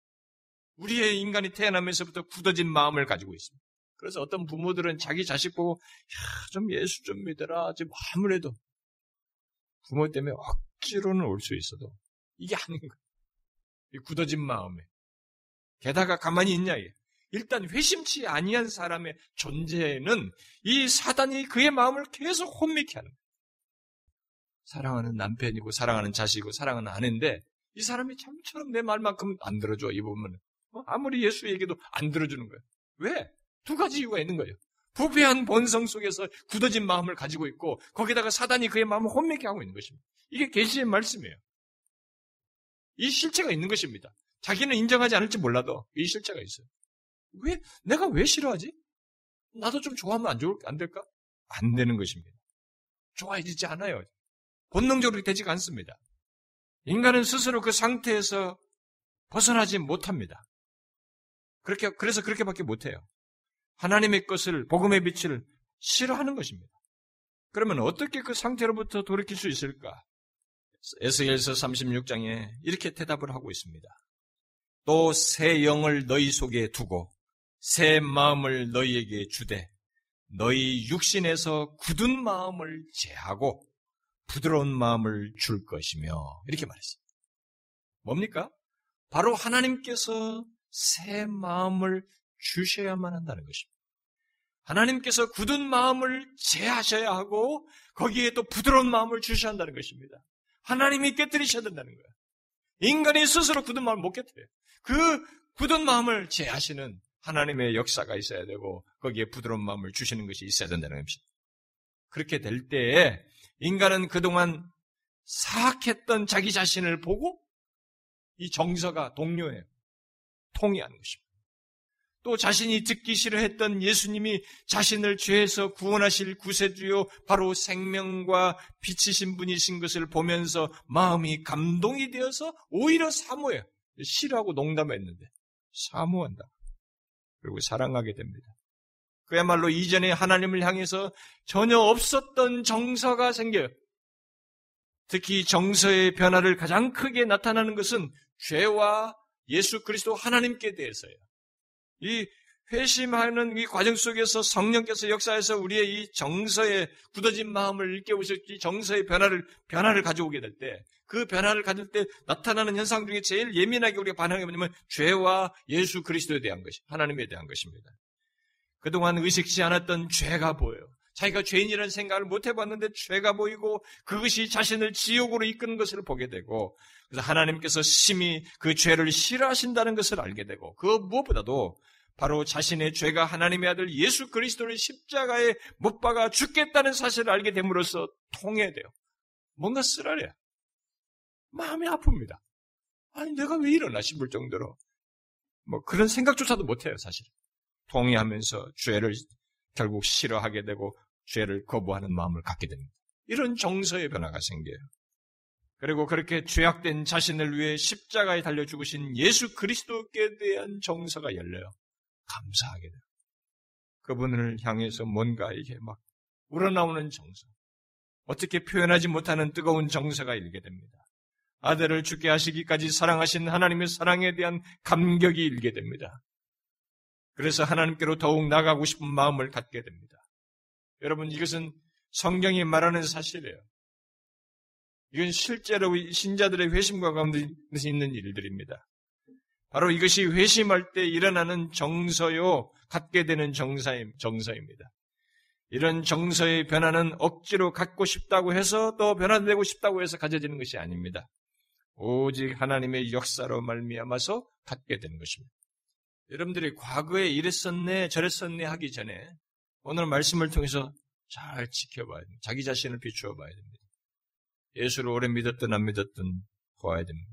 우리의 인간이 태어나면서부터 굳어진 마음을 가지고 있습니다. 그래서 어떤 부모들은 자기 자식 보고 야, 좀 예수 좀 믿어라. 지금 아무래도 부모 때문에 억지로는 올 수 있어도 이게 아닌 거예요. 이 굳어진 마음에 게다가 가만히 있냐 이게. 일단 회심치 아니한 사람의 존재는 이 사단이 그의 마음을 계속 혼미케 하는 거예요. 사랑하는 남편이고 사랑하는 자식이고 사랑하는 아내인데 이 사람이 참처럼 내 말만큼 안 들어줘 이 부분은 어? 아무리 예수 얘기도 안 들어주는 거예요. 왜? 두 가지 이유가 있는 거예요. 부패한 본성 속에서 굳어진 마음을 가지고 있고 거기다가 사단이 그의 마음을 혼미케 하고 있는 것입니다. 이게 계시의 말씀이에요. 이 실체가 있는 것입니다. 자기는 인정하지 않을지 몰라도 이 실체가 있어요. 왜 내가 왜 싫어하지? 나도 좀 좋아하면 안 좋을 안 될까? 안 되는 것입니다. 좋아해지지 않아요. 본능적으로 되지가 않습니다. 인간은 스스로 그 상태에서 벗어나지 못합니다. 그렇게 그래서 그렇게밖에 못해요. 하나님의 것을, 복음의 빛을 싫어하는 것입니다. 그러면 어떻게 그 상태로부터 돌이킬 수 있을까? 에스겔서 36장에 이렇게 대답을 하고 있습니다. 또 새 영을 너희 속에 두고 새 마음을 너희에게 주되 너희 육신에서 굳은 마음을 제하고 부드러운 마음을 줄 것이며 이렇게 말했어요. 뭡니까? 바로 하나님께서 새 마음을 주셔야만 한다는 것입니다. 하나님께서 굳은 마음을 제하셔야 하고 거기에 또 부드러운 마음을 주셔야 한다는 것입니다. 하나님이 깨뜨리셔야 된다는 거예요. 인간이 스스로 굳은 마음을 못 깨뜨려요. 그 굳은 마음을 제하시는 하나님의 역사가 있어야 되고 거기에 부드러운 마음을 주시는 것이 있어야 된다는 것입니다. 그렇게 될 때에 인간은 그동안 사악했던 자기 자신을 보고 이 정서가 동료예요. 통이하는 것입니다. 또 자신이 듣기 싫어했던 예수님이 자신을 죄에서 구원하실 구세주요 바로 생명과 빛이신 분이신 것을 보면서 마음이 감동이 되어서 오히려 사모해요. 싫어하고 농담했는데 사모한다. 그리고 사랑하게 됩니다. 그야말로 이전에 하나님을 향해서 전혀 없었던 정서가 생겨요. 특히 정서의 변화를 가장 크게 나타나는 것은 죄와 예수 그리스도 하나님께 대해서예요. 이 회심하는 이 과정 속에서 성령께서 역사해서 우리의 이 정서의 굳어진 마음을 일깨우셨지 정서의 변화를 변화를 가져오게 될 때 그 변화를 가질 때 나타나는 현상 중에 제일 예민하게 우리가 반응하게 뭐냐면 죄와 예수 그리스도에 대한 것이 하나님에 대한 것입니다. 그동안 의식지 않았던 죄가 보여요. 자기가 죄인이라는 생각을 못 해봤는데 죄가 보이고 그것이 자신을 지옥으로 이끄는 것을 보게 되고 그래서 하나님께서 심히 그 죄를 싫어하신다는 것을 알게 되고 그 무엇보다도 바로 자신의 죄가 하나님의 아들 예수 그리스도를 십자가에 못 박아 죽겠다는 사실을 알게 됨으로써 통해돼요. 뭔가 쓰라려. 마음이 아픕니다. 아니 내가 왜 이러나 싶을 정도로 뭐 그런 생각조차도 못해요 사실. 통해하면서 죄를 결국 싫어하게 되고 죄를 거부하는 마음을 갖게 됩니다. 이런 정서의 변화가 생겨요. 그리고 그렇게 죄악된 자신을 위해 십자가에 달려 죽으신 예수 그리스도께 대한 정서가 열려요. 감사하게 돼요. 그분을 향해서 뭔가 이게 막 우러나오는 정서. 어떻게 표현하지 못하는 뜨거운 정서가 일게 됩니다. 아들을 죽게 하시기까지 사랑하신 하나님의 사랑에 대한 감격이 일게 됩니다. 그래서 하나님께로 더욱 나가고 싶은 마음을 갖게 됩니다. 여러분, 이것은 성경이 말하는 사실이에요. 이건 실제로 신자들의 회심과 가운데 있는 일들입니다. 바로 이것이 회심할 때 일어나는 정서요, 갖게 되는 정사임, 정서입니다. 이런 정서의 변화는 억지로 갖고 싶다고 해서 또 변화되고 싶다고 해서 가져지는 것이 아닙니다. 오직 하나님의 역사로 말미암아서 갖게 되는 것입니다. 여러분들이 과거에 이랬었네, 저랬었네 하기 전에 오늘 말씀을 통해서 잘 지켜봐야 됩니다. 자기 자신을 비추어 봐야 됩니다. 예수를 오래 믿었든 안 믿었든 보아야 됩니다.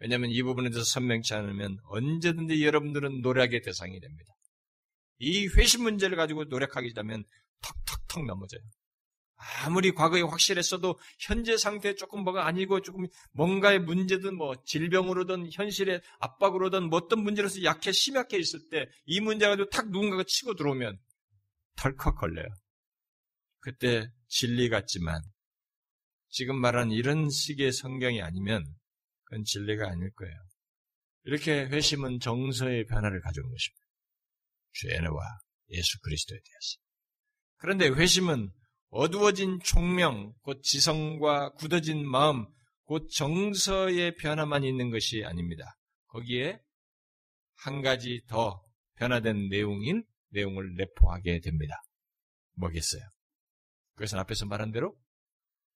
왜냐하면 이 부분에 대해서 선명치 않으면 언제든지 여러분들은 노력의 대상이 됩니다. 이 회심 문제를 가지고 노력하기자면 턱턱턱 넘어져요. 아무리 과거에 확실했어도 현재 상태에 조금 뭐가 아니고 조금 뭔가의 문제든 뭐 질병으로든 현실의 압박으로든 뭐 어떤 문제로서 약해 심약해 있을 때 이 문제 가지고 탁 누군가가 치고 들어오면 덜컥 걸려요. 그때 진리 같지만 지금 말한 이런 식의 성경이 아니면 그건 진리가 아닐 거예요. 이렇게 회심은 정서의 변화를 가져온 것입니다. 죄와 예수 그리스도에 대해서. 그런데 회심은 어두워진 총명, 곧 지성과 굳어진 마음, 곧 정서의 변화만 있는 것이 아닙니다. 거기에 한 가지 더 변화된 내용인 내용을 내포하게 됩니다. 뭐겠어요? 그것은 앞에서 말한 대로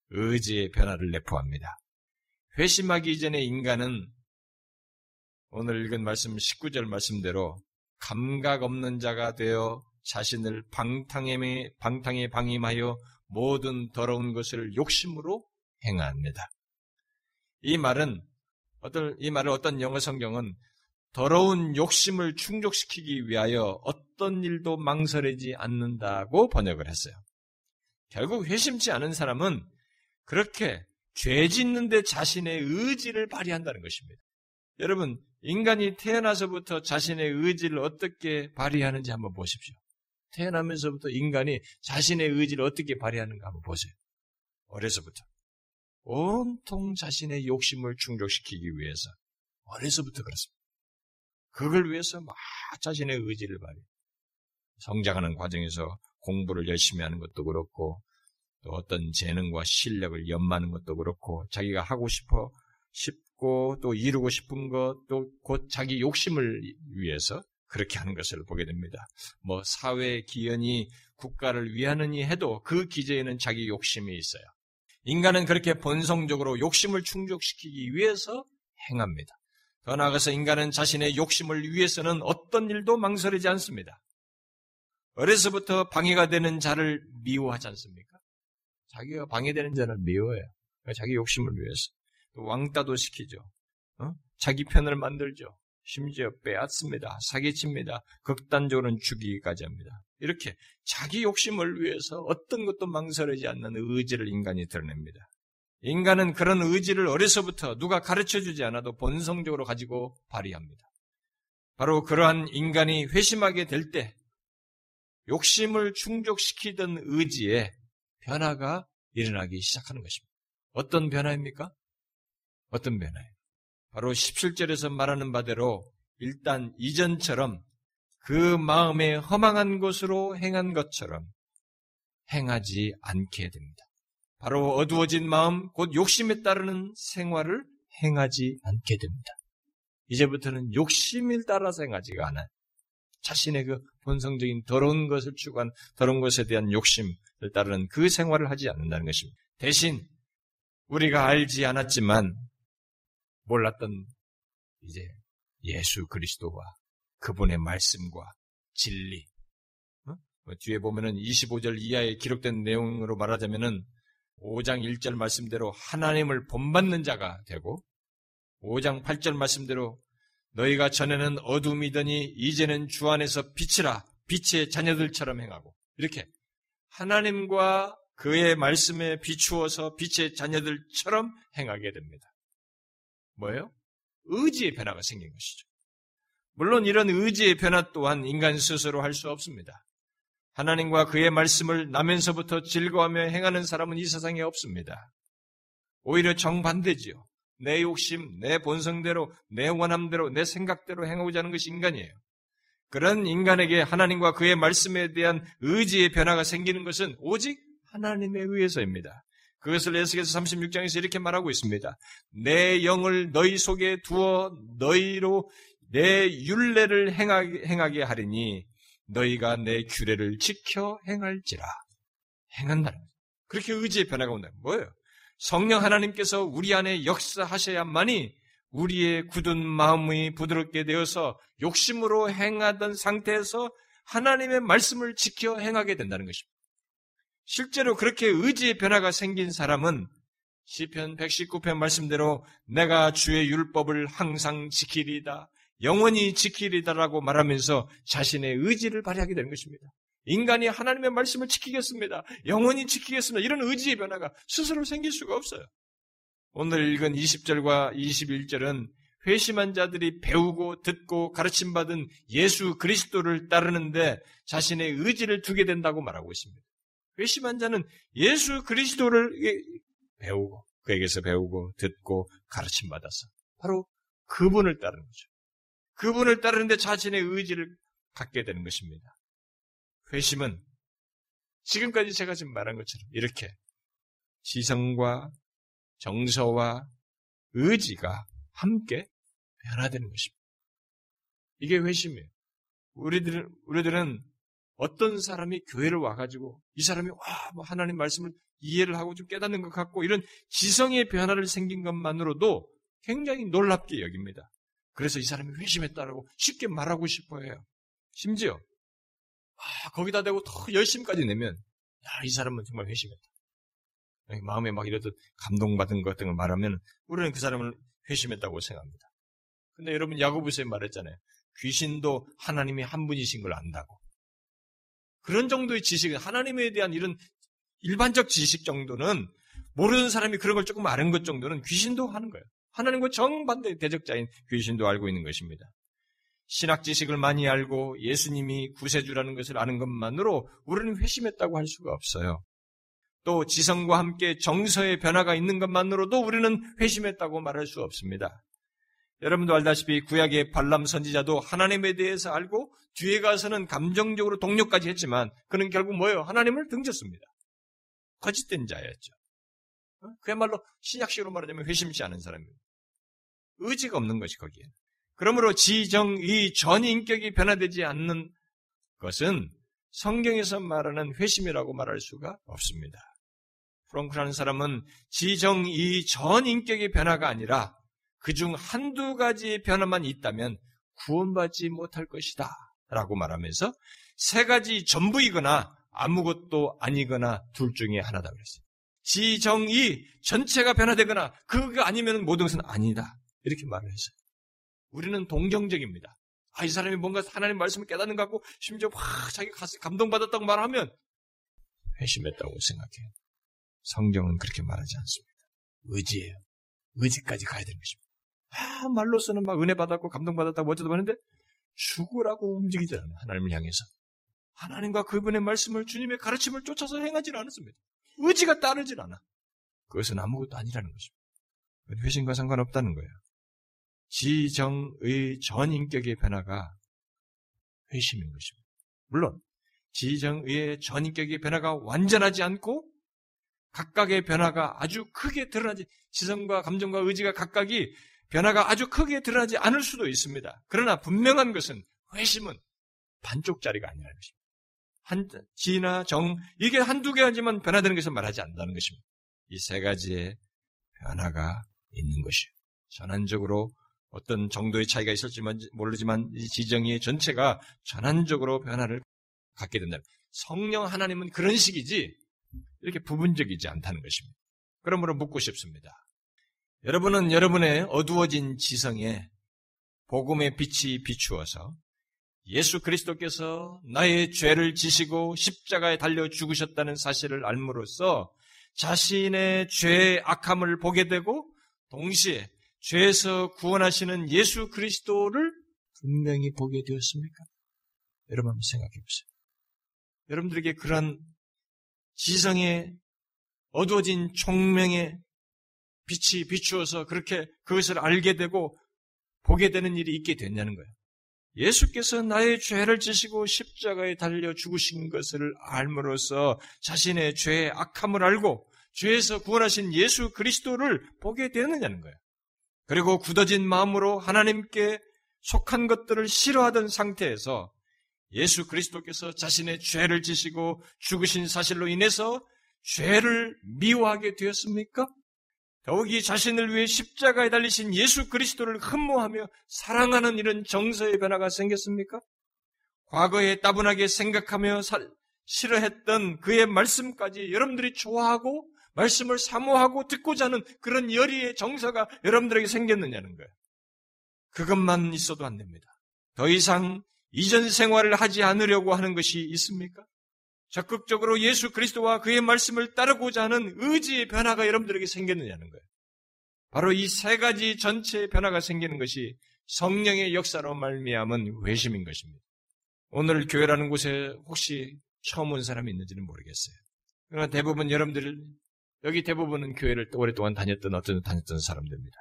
의지의 변화를 내포합니다. 회심하기 이전에 인간은 오늘 읽은 말씀 19절 말씀대로 감각 없는 자가 되어 자신을 방탕에, 방탕에 방임하여 모든 더러운 것을 욕심으로 행합니다. 이 말은 어떤 이 말을 어떤 영어 성경은 더러운 욕심을 충족시키기 위하여 어떤 일도 망설이지 않는다고 번역을 했어요. 결국 회심치 않은 사람은 그렇게 죄 짓는데 자신의 의지를 발휘한다는 것입니다. 여러분, 인간이 태어나서부터 자신의 의지를 어떻게 발휘하는지 한번 보십시오. 태어나면서부터 인간이 자신의 의지를 어떻게 발휘하는가 한번 보세요. 어려서부터. 온통 자신의 욕심을 충족시키기 위해서. 어려서부터 그렇습니다. 그걸 위해서 막 자신의 의지를 발휘. 성장하는 과정에서 공부를 열심히 하는 것도 그렇고 또 어떤 재능과 실력을 연마하는 것도 그렇고 자기가 하고 싶어 싶고 또 이루고 싶은 것 또 곧 자기 욕심을 위해서 그렇게 하는 것을 보게 됩니다. 뭐 사회 기연이 국가를 위하느니 해도 그 기제에는 자기 욕심이 있어요. 인간은 그렇게 본성적으로 욕심을 충족시키기 위해서 행합니다. 더 나아가서 인간은 자신의 욕심을 위해서는 어떤 일도 망설이지 않습니다. 어려서부터 방해가 되는 자를 미워하지 않습니까? 자기가 방해되는 자를 미워해요. 자기 욕심을 위해서. 왕따도 시키죠. 어? 자기 편을 만들죠. 심지어 빼앗습니다. 사기칩니다. 극단적으로는 죽이기까지 합니다. 이렇게 자기 욕심을 위해서 어떤 것도 망설이지 않는 의지를 인간이 드러냅니다. 인간은 그런 의지를 어려서부터 누가 가르쳐 주지 않아도 본성적으로 가지고 발휘합니다. 바로 그러한 인간이 회심하게 될 때 욕심을 충족시키던 의지에 변화가 일어나기 시작하는 것입니다. 어떤 변화입니까? 어떤 변화예요? 바로 17절에서 말하는 바대로 일단 이전처럼 그 마음에 허망한 것으로 행한 것처럼 행하지 않게 됩니다. 바로 어두워진 마음, 곧 욕심에 따르는 생활을 행하지 않게 됩니다. 이제부터는 욕심을 따라서 행하지가 않아요. 자신의 그 본성적인 더러운 것을 추구한 더러운 것에 대한 욕심을 따르는 그 생활을 하지 않는다는 것입니다. 대신 우리가 알지 않았지만 몰랐던 이제 예수 그리스도와 그분의 말씀과 진리. 어? 뭐 뒤에 보면은 25절 이하에 기록된 내용으로 말하자면은 5장 1절 말씀대로 하나님을 본받는 자가 되고 5장 8절 말씀대로 너희가 전에는 어둠이더니 이제는 주 안에서 빛이라 빛의 자녀들처럼 행하고 이렇게 하나님과 그의 말씀에 비추어서 빛의 자녀들처럼 행하게 됩니다. 뭐예요? 의지의 변화가 생긴 것이죠. 물론 이런 의지의 변화 또한 인간 스스로 할 수 없습니다. 하나님과 그의 말씀을 나면서부터 즐거워하며 행하는 사람은 이 세상에 없습니다. 오히려 정반대지요. 내 욕심, 내 본성대로, 내 원함대로, 내 생각대로 행하고자 하는 것이 인간이에요. 그런 인간에게 하나님과 그의 말씀에 대한 의지의 변화가 생기는 것은 오직 하나님에 의해서입니다. 그것을 에스겔서 36장에서 이렇게 말하고 있습니다. 내 영을 너희 속에 두어 너희로 내 율례를 행하게, 행하게 하리니 너희가 내 규례를 지켜 행할지라. 행한다는 거예요. 그렇게 의지의 변화가 온다. 뭐예요? 성령 하나님께서 우리 안에 역사하셔야만이 우리의 굳은 마음이 부드럽게 되어서 욕심으로 행하던 상태에서 하나님의 말씀을 지켜 행하게 된다는 것입니다. 실제로 그렇게 의지의 변화가 생긴 사람은 시편 119편 말씀대로 내가 주의 율법을 항상 지키리다. 영원히 지키리다라고 말하면서 자신의 의지를 발휘하게 되는 것입니다. 인간이 하나님의 말씀을 지키겠습니다. 영원히 지키겠습니다. 이런 의지의 변화가 스스로 생길 수가 없어요. 오늘 읽은 20절과 21절은 회심한 자들이 배우고 듣고 가르침 받은 예수 그리스도를 따르는데 자신의 의지를 두게 된다고 말하고 있습니다. 회심한 자는 예수 그리스도를 배우고 그에게서 배우고 듣고 가르침 받아서 바로 그분을 따르는 거죠. 그분을 따르는데 자신의 의지를 갖게 되는 것입니다. 회심은 지금까지 제가 지금 말한 것처럼 이렇게 지성과 정서와 의지가 함께 변화되는 것입니다. 이게 회심이에요. 우리들은, 우리들은 어떤 사람이 교회를 와가지고 이 사람이 와, 뭐 하나님 말씀을 이해를 하고 좀 깨닫는 것 같고 이런 지성의 변화를 생긴 것만으로도 굉장히 놀랍게 여깁니다. 그래서 이 사람이 회심했다라고 쉽게 말하고 싶어 해요. 심지어, 아, 거기다 대고 더 열심까지 내면, 야, 이 사람은 정말 회심했다. 마음에 막 이렇듯 감동받은 것 같은 걸 말하면 우리는 그 사람을 회심했다고 생각합니다. 근데 여러분 야고보서에 말했잖아요. 귀신도 하나님이 한 분이신 걸 안다고. 그런 정도의 지식은 하나님에 대한 이런 일반적 지식 정도는 모르는 사람이 그런 걸 조금 아는 것 정도는 귀신도 하는 거예요. 하나님과 정반대 대적자인 귀신도 알고 있는 것입니다. 신학 지식을 많이 알고 예수님이 구세주라는 것을 아는 것만으로 우리는 회심했다고 할 수가 없어요. 또 지성과 함께 정서의 변화가 있는 것만으로도 우리는 회심했다고 말할 수 없습니다. 여러분도 알다시피 구약의 발람 선지자도 하나님에 대해서 알고 뒤에 가서는 감정적으로 동력까지 했지만 그는 결국 뭐예요? 하나님을 등졌습니다. 거짓된 자였죠. 어? 그야말로 신약식으로 말하자면 회심치 않은 사람입니다. 의지가 없는 것이 거기에. 그러므로 지정의 전인격이 변화되지 않는 것은 성경에서 말하는 회심이라고 말할 수가 없습니다. 프랑크라는 사람은 지정의 전인격의 변화가 아니라 그중 한두 가지 변화만 있다면 구원받지 못할 것이다. 라고 말하면서 세 가지 전부이거나 아무것도 아니거나 둘 중에 하나다 그랬어요. 지정이 전체가 변화되거나 그가 아니면 모든 것은 아니다. 이렇게 말을 했어요. 우리는 동정적입니다. 아, 이 사람이 뭔가 하나님 말씀을 깨닫는 것 같고 심지어 확 자기 감동받았다고 말하면 회심했다고 생각해요. 성경은 그렇게 말하지 않습니다. 의지예요. 의지까지 가야 되는 것입니다. 아, 말로서는 막 은혜 받았고 감동받았다고 어쩌다 하는데 죽으라고 움직이지 않아요. 하나님을 향해서. 하나님과 그분의 말씀을 주님의 가르침을 쫓아서 행하지는 않았습니다. 의지가 따르질 않아. 그것은 아무것도 아니라는 것입니다. 회심과 상관없다는 거예요. 지정의 전인격의 변화가 회심인 것입니다. 물론 지정의 전인격의 변화가 완전하지 않고 각각의 변화가 아주 크게 드러나지 지성과 감정과 의지가 각각이 변화가 아주 크게 드러나지 않을 수도 있습니다. 그러나 분명한 것은 회심은 반쪽짜리가 아니라는 것입니다. 한, 지나 정, 이게 한두 개지만 변화되는 것을 말하지 않는다는 것입니다. 이 세 가지의 변화가 있는 것이에요. 전환적으로 어떤 정도의 차이가 있을지 모르지만 이 지정의 전체가 전환적으로 변화를 갖게 된다. 성령 하나님은 그런 식이지 이렇게 부분적이지 않다는 것입니다. 그러므로 묻고 싶습니다. 여러분은 여러분의 어두워진 지성에 복음의 빛이 비추어서 예수 그리스도께서 나의 죄를 지시고 십자가에 달려 죽으셨다는 사실을 알므로써 자신의 죄의 악함을 보게 되고 동시에 죄에서 구원하시는 예수 그리스도를 분명히 보게 되었습니까? 여러분 한번 생각해 보세요. 여러분들에게 그런 지성의 어두워진 총명의 빛이 비추어서 그렇게 그것을 알게 되고 보게 되는 일이 있게 됐냐는 거예요. 예수께서 나의 죄를 지시고 십자가에 달려 죽으신 것을 알므로써 자신의 죄의 악함을 알고 죄에서 구원하신 예수 그리스도를 보게 되느냐는 거예요. 그리고 굳어진 마음으로 하나님께 속한 것들을 싫어하던 상태에서 예수 그리스도께서 자신의 죄를 지시고 죽으신 사실로 인해서 죄를 미워하게 되었습니까? 더욱이 자신을 위해 십자가에 달리신 예수 그리스도를 흠모하며 사랑하는 이런 정서의 변화가 생겼습니까? 과거에 따분하게 생각하며 싫어했던 그의 말씀까지 여러분들이 좋아하고 말씀을 사모하고 듣고자 하는 그런 열의의 정서가 여러분들에게 생겼느냐는 거예요. 그것만 있어도 안 됩니다. 더 이상 이전 생활을 하지 않으려고 하는 것이 있습니까? 적극적으로 예수 그리스도와 그의 말씀을 따르고자 하는 의지의 변화가 여러분들에게 생겼느냐는 거예요. 바로 이 세 가지 전체의 변화가 생기는 것이 성령의 역사로 말미암은 회심인 것입니다. 오늘 교회라는 곳에 혹시 처음 온 사람이 있는지는 모르겠어요. 그러나 대부분 여러분들 여기 대부분은 교회를 오랫동안 다녔던 어떤 다녔던 사람들입니다.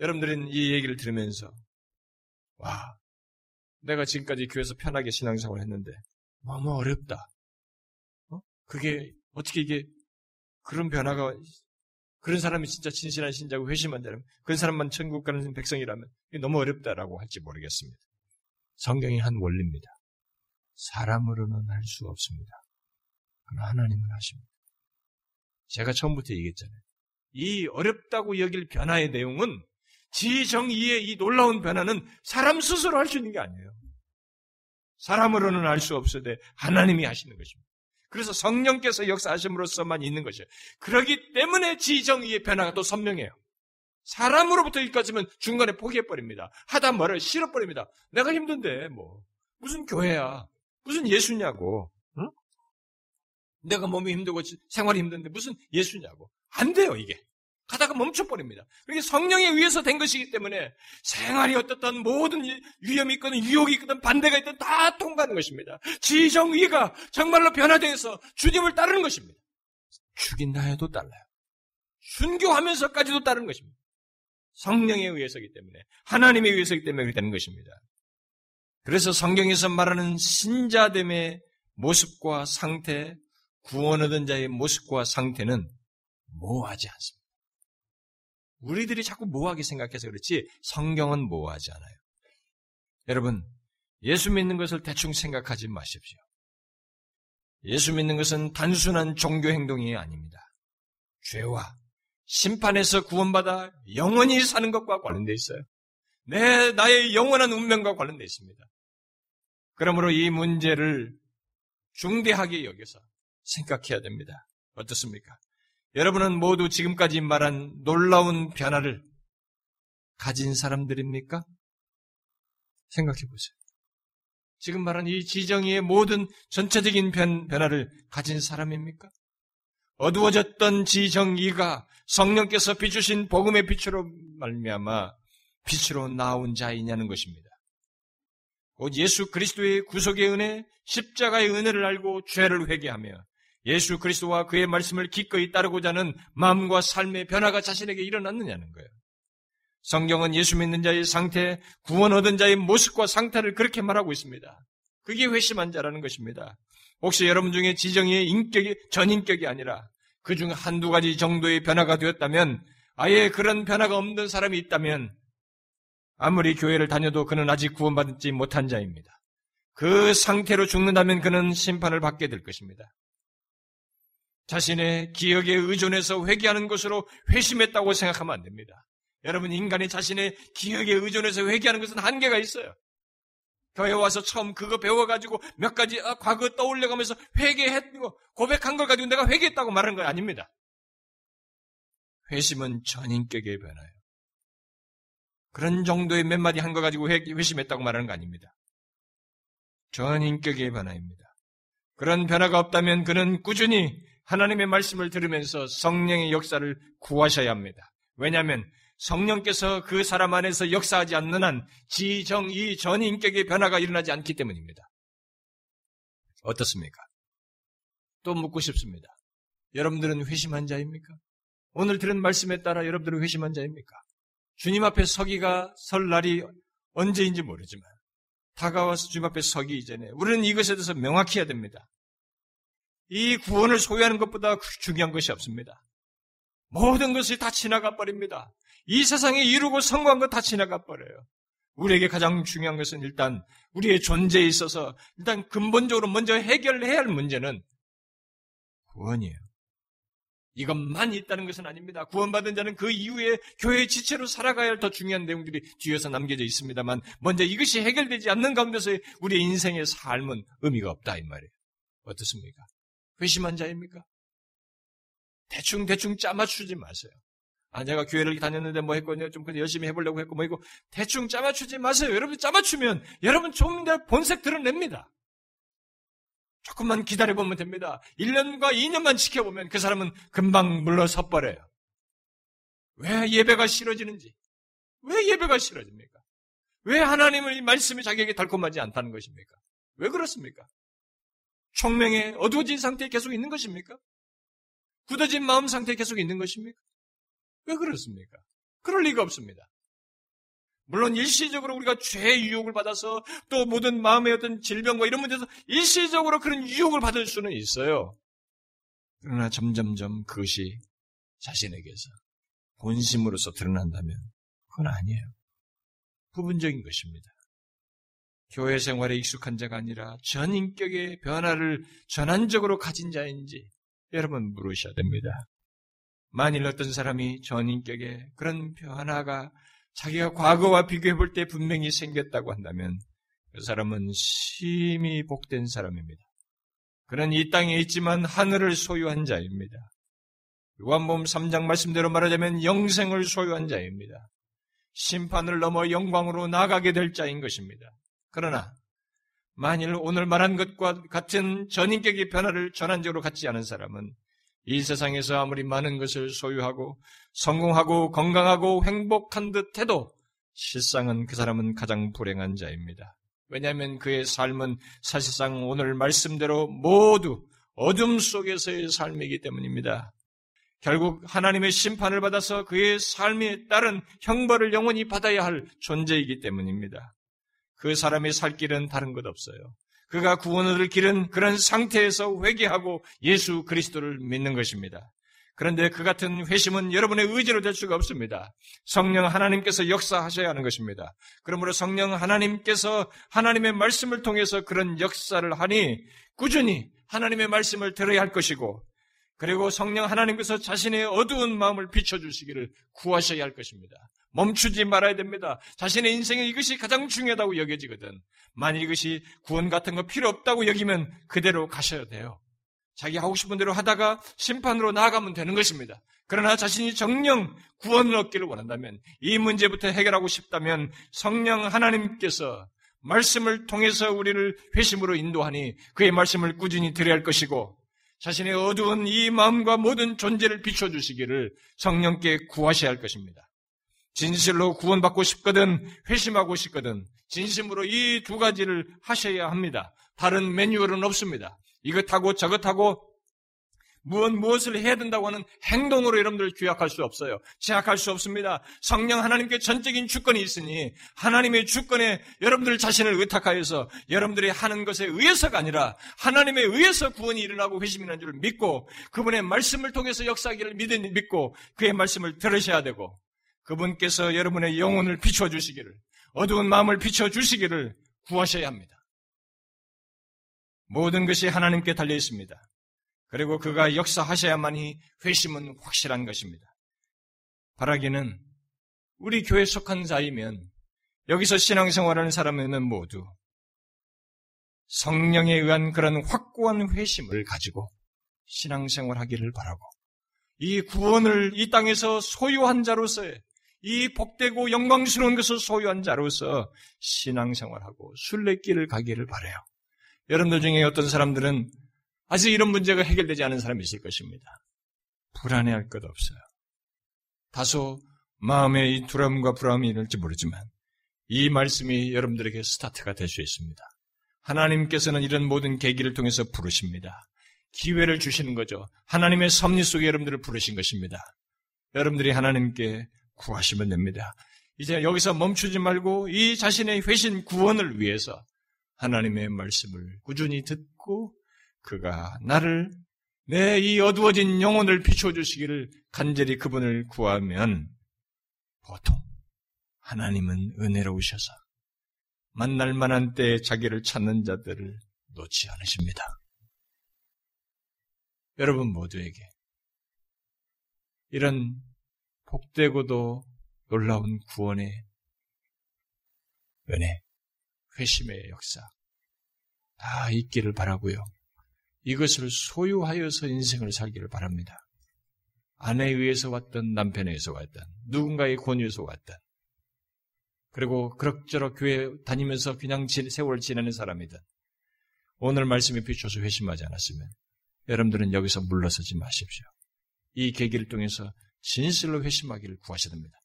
여러분들은 이 얘기를 들으면서 와 내가 지금까지 교회에서 편하게 신앙생활을 했는데 너무 어렵다. 어? 그게 어떻게 이게 그런 변화가 그런 사람이 진짜 진실한 신자고 회심한다면 그런 사람만 천국 가는 백성이라면 너무 어렵다라고 할지 모르겠습니다. 성경이 한 원리입니다. 사람으로는 할 수 없습니다. 하나님은 하십니다. 제가 처음부터 얘기했잖아요. 이 어렵다고 여길 변화의 내용은 지정의의 이 놀라운 변화는 사람 스스로 할 수 있는 게 아니에요. 사람으로는 알 수 없어도 하나님이 하시는 것입니다. 그래서 성령께서 역사하심으로써만 있는 것이에요. 그러기 때문에 지정의의 변화가 또 선명해요. 사람으로부터 일까지면 중간에 포기해버립니다. 하다 말을 싫어버립니다. 내가 힘든데, 뭐. 무슨 교회야. 무슨 예수냐고. 응? 내가 몸이 힘들고 생활이 힘든데 무슨 예수냐고. 안 돼요, 이게. 가다가 멈춰버립니다. 그게 성령에 의해서 된 것이기 때문에 생활이 어떻든 모든 위험이 있거든 유혹이 있거든 반대가 있든 다 통과하는 것입니다. 지정의가 정말로 변화되어서 주님을 따르는 것입니다. 죽인다 해도 달라요. 순교하면서까지도 따르는 것입니다. 성령에 의해서기 때문에 하나님에 의해서기 때문에 되는 것입니다. 그래서 성경에서 말하는 신자됨의 모습과 상태, 구원 얻은 자의 모습과 상태는 모호하지 않습니다. 우리들이 자꾸 모호하게 생각해서 그렇지 성경은 모호하지 않아요. 여러분, 예수 믿는 것을 대충 생각하지 마십시오. 예수 믿는 것은 단순한 종교 행동이 아닙니다. 죄와 심판에서 구원받아 영원히 사는 것과 관련되어 있어요. 내, 나의 영원한 운명과 관련되어 있습니다. 그러므로 이 문제를 중대하게 여겨서 생각해야 됩니다. 어떻습니까? 여러분은 모두 지금까지 말한 놀라운 변화를 가진 사람들입니까? 생각해 보세요. 지금 말한 이 지정의의 모든 전체적인 변, 변화를 가진 사람입니까? 어두워졌던 지정의가 성령께서 비추신 복음의 빛으로 말미암아 빛으로 나온 자이냐는 것입니다. 곧 예수 그리스도의 구속의 은혜, 십자가의 은혜를 알고 죄를 회개하며 예수 그리스도와 그의 말씀을 기꺼이 따르고자 하는 마음과 삶의 변화가 자신에게 일어났느냐는 거예요. 성경은 예수 믿는 자의 상태, 구원 얻은 자의 모습과 상태를 그렇게 말하고 있습니다. 그게 회심한 자라는 것입니다. 혹시 여러분 중에 지정의 인격이 전인격이 아니라 그 중 한두 가지 정도의 변화가 되었다면 아예 그런 변화가 없는 사람이 있다면 아무리 교회를 다녀도 그는 아직 구원받지 못한 자입니다. 그 상태로 죽는다면 그는 심판을 받게 될 것입니다. 자신의 기억에 의존해서 회개하는 것으로 회심했다고 생각하면 안 됩니다. 여러분, 인간이 자신의 기억에 의존해서 회개하는 것은 한계가 있어요. 교회 와서 처음 그거 배워가지고 몇 가지 아, 과거 떠올려가면서 회개했고 고백한 걸 가지고 내가 회개했다고 말하는 건 아닙니다. 회심은 전인격의 변화예요. 그런 정도의 몇 마디 한 거 가지고 회심했다고 말하는 거 아닙니다. 전인격의 변화입니다. 그런 변화가 없다면 그는 꾸준히 하나님의 말씀을 들으면서 성령의 역사를 구하셔야 합니다. 왜냐하면 성령께서 그 사람 안에서 역사하지 않는 한 지정 이 전 인격의 변화가 일어나지 않기 때문입니다. 어떻습니까? 또 묻고 싶습니다. 여러분들은 회심한 자입니까? 오늘 들은 말씀에 따라 여러분들은 회심한 자입니까? 주님 앞에 서기가 설 날이 언제인지 모르지만 다가와서 주님 앞에 서기 이전에 우리는 이것에 대해서 명확히 해야 됩니다. 이 구원을 소유하는 것보다 중요한 것이 없습니다. 모든 것이 다 지나가 버립니다. 이 세상에 이루고 성공한 것 다 지나가 버려요. 우리에게 가장 중요한 것은 일단 우리의 존재에 있어서 일단 근본적으로 먼저 해결해야 할 문제는 구원이에요. 이것만 있다는 것은 아닙니다. 구원받은 자는 그 이후에 교회의 지체로 살아가야 할 더 중요한 내용들이 뒤에서 남겨져 있습니다만 먼저 이것이 해결되지 않는 가운데서 우리의 인생의 삶은 의미가 없다 이 말이에요. 어떻습니까? 회심한 자입니까? 대충 대충 짜맞추지 마세요. 아, 내가 교회를 다녔는데 뭐 했거든요. 좀 열심히 해보려고 했고 뭐 이거 대충 짜맞추지 마세요. 여러분 짜맞추면 여러분 조금 더 본색 드러냅니다. 조금만 기다려보면 됩니다. 1년과 2년만 지켜보면 그 사람은 금방 물러서 버려요. 왜 예배가 싫어지는지. 왜 예배가 싫어집니까? 왜 하나님의 말씀이 자기에게 달콤하지 않다는 것입니까? 왜 그렇습니까? 총명에 어두워진 상태에 계속 있는 것입니까? 굳어진 마음 상태에 계속 있는 것입니까? 왜 그렇습니까? 그럴 리가 없습니다. 물론 일시적으로 우리가 죄의 유혹을 받아서 또 모든 마음의 어떤 질병과 이런 문제에서 일시적으로 그런 유혹을 받을 수는 있어요. 그러나 점점점 그것이 자신에게서 본심으로서 드러난다면 그건 아니에요. 부분적인 것입니다. 교회 생활에 익숙한 자가 아니라 전 인격의 변화를 전환적으로 가진 자인지 여러분 물으셔야 됩니다. 만일 어떤 사람이 전 인격에 그런 변화가 자기가 과거와 비교해 볼 때 분명히 생겼다고 한다면 그 사람은 심히 복된 사람입니다. 그는 이 땅에 있지만 하늘을 소유한 자입니다. 요한복음 3장 말씀대로 말하자면 영생을 소유한 자입니다. 심판을 넘어 영광으로 나가게 될 자인 것입니다. 그러나 만일 오늘 말한 것과 같은 전인격의 변화를 전환적으로 갖지 않은 사람은 이 세상에서 아무리 많은 것을 소유하고 성공하고 건강하고 행복한 듯 해도 실상은 그 사람은 가장 불행한 자입니다. 왜냐하면 그의 삶은 사실상 오늘 말씀대로 모두 어둠 속에서의 삶이기 때문입니다. 결국 하나님의 심판을 받아서 그의 삶에 따른 형벌을 영원히 받아야 할 존재이기 때문입니다. 그 사람의 살 길은 다른 것 없어요. 그가 구원을 기른 그런 상태에서 회개하고 예수 그리스도를 믿는 것입니다. 그런데 그 같은 회심은 여러분의 의지로 될 수가 없습니다. 성령 하나님께서 역사하셔야 하는 것입니다. 그러므로 성령 하나님께서 하나님의 말씀을 통해서 그런 역사를 하니 꾸준히 하나님의 말씀을 들어야 할 것이고 그리고 성령 하나님께서 자신의 어두운 마음을 비춰주시기를 구하셔야 할 것입니다. 멈추지 말아야 됩니다. 자신의 인생에 이것이 가장 중요하다고 여겨지거든. 만일 이것이 구원 같은 거 필요 없다고 여기면 그대로 가셔야 돼요. 자기 하고 싶은 대로 하다가 심판으로 나아가면 되는 것입니다. 그러나 자신이 정령 구원을 얻기를 원한다면 이 문제부터 해결하고 싶다면 성령 하나님께서 말씀을 통해서 우리를 회심으로 인도하니 그의 말씀을 꾸준히 들어야 할 것이고 자신의 어두운 이 마음과 모든 존재를 비춰주시기를 성령께 구하셔야 할 것입니다. 진실로 구원받고 싶거든 회심하고 싶거든 진심으로 이 두 가지를 하셔야 합니다. 다른 매뉴얼은 없습니다. 이것하고 저것하고 무엇 무엇을 해야 된다고 하는 행동으로 여러분들을 규약할 수 없어요. 제약할 수 없습니다. 성령 하나님께 전적인 주권이 있으니 하나님의 주권에 여러분들 자신을 의탁하여서 여러분들이 하는 것에 의해서가 아니라 하나님에 의해서 구원이 일어나고 회심이 나는 줄 믿고 그분의 말씀을 통해서 역사하기를 믿으니 믿고 그의 말씀을 들으셔야 되고 그분께서 여러분의 영혼을 비춰 주시기를 어두운 마음을 비춰 주시기를 구하셔야 합니다. 모든 것이 하나님께 달려 있습니다. 그리고 그가 역사하셔야만이 회심은 확실한 것입니다. 바라기는 우리 교회 속한 자이면 여기서 신앙생활하는 사람에는 모두 성령에 의한 그런 확고한 회심을 가지고 신앙생활하기를 바라고 이 구원을 이 땅에서 소유한 자로서의 이 복되고 영광스러운 것을 소유한 자로서 신앙생활하고 순례길을 가기를 바래요. 여러분들 중에 어떤 사람들은 아직 이런 문제가 해결되지 않은 사람이 있을 것입니다. 불안해할 것 없어요. 다소 마음의 이 두려움과 불안이 있을지 모르지만 이 말씀이 여러분들에게 스타트가 될 수 있습니다. 하나님께서는 이런 모든 계기를 통해서 부르십니다. 기회를 주시는 거죠. 하나님의 섭리 속에 여러분들을 부르신 것입니다. 여러분들이 하나님께 구하시면 됩니다. 이제 여기서 멈추지 말고 이 자신의 회신 구원을 위해서 하나님의 말씀을 꾸준히 듣고 그가 나를 내 이 어두워진 영혼을 비춰주시기를 간절히 그분을 구하면 보통 하나님은 은혜로우셔서 만날 만한 때에 자기를 찾는 자들을 놓지 않으십니다. 여러분 모두에게 이런 복되고도 놀라운 구원의 은혜, 회심의 역사 다 있기를 바라고요. 이것을 소유하여서 인생을 살기를 바랍니다. 아내에 의해서 왔던 남편에 의해서 왔던 누군가의 권유에서 왔던 그리고 그럭저럭 교회 다니면서 그냥 세월 지내는 사람이든 오늘 말씀에 비춰서 회심하지 않았으면 여러분들은 여기서 물러서지 마십시오. 이 계기를 통해서 진실로 회심하기를 구하셔야 됩니다.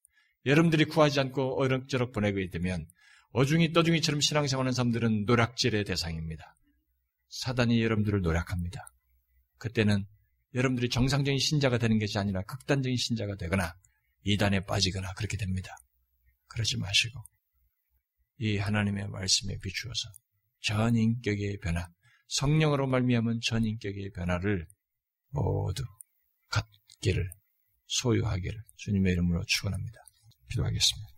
여러분들이 구하지 않고 어럭저럭 보내게 되면 어중이 떠중이처럼 신앙생활하는 사람들은 노략질의 대상입니다. 사단이 여러분들을 노략합니다. 그때는 여러분들이 정상적인 신자가 되는 것이 아니라 극단적인 신자가 되거나 이단에 빠지거나 그렇게 됩니다. 그러지 마시고 이 하나님의 말씀에 비추어서 전 인격의 변화, 성령으로 말미암은 전 인격의 변화를 모두 갖기를 소유하기를 주님의 이름으로 축원합니다. 기도하겠습니다.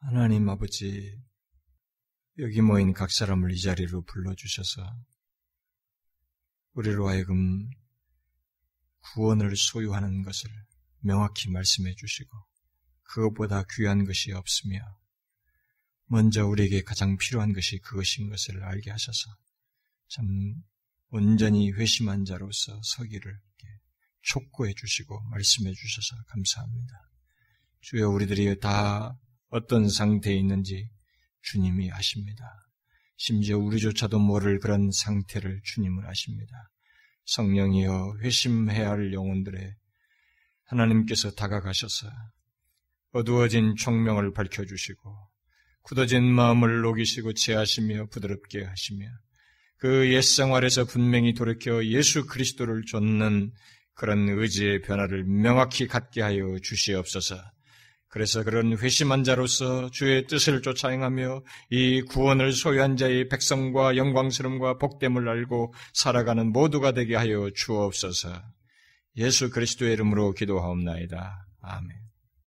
하나님 아버지 여기 모인 각 사람을 이 자리로 불러 주셔서 우리로 하여금 구원을 소유하는 것을 명확히 말씀해 주시고 그것보다 귀한 것이 없으며 먼저 우리에게 가장 필요한 것이 그것인 것을 알게 하셔서 참 온전히 회심한 자로서 서기를 촉구해 주시고 말씀해 주셔서 감사합니다. 주여 우리들이 다 어떤 상태에 있는지 주님이 아십니다. 심지어 우리조차도 모를 그런 상태를 주님은 아십니다. 성령이여 회심해야 할 영혼들의 하나님께서 다가가셔서 어두워진 총명을 밝혀주시고 굳어진 마음을 녹이시고 제하시며 부드럽게 하시며 그 옛생활에서 분명히 돌이켜 예수 그리스도를 좇는 그런 의지의 변화를 명확히 갖게 하여 주시옵소서. 그래서 그런 회심한 자로서 주의 뜻을 쫓아 행하며 이 구원을 소유한 자의 백성과 영광스러움과 복됨을 알고 살아가는 모두가 되게 하여 주옵소서. 예수 그리스도의 이름으로 기도하옵나이다. 아멘.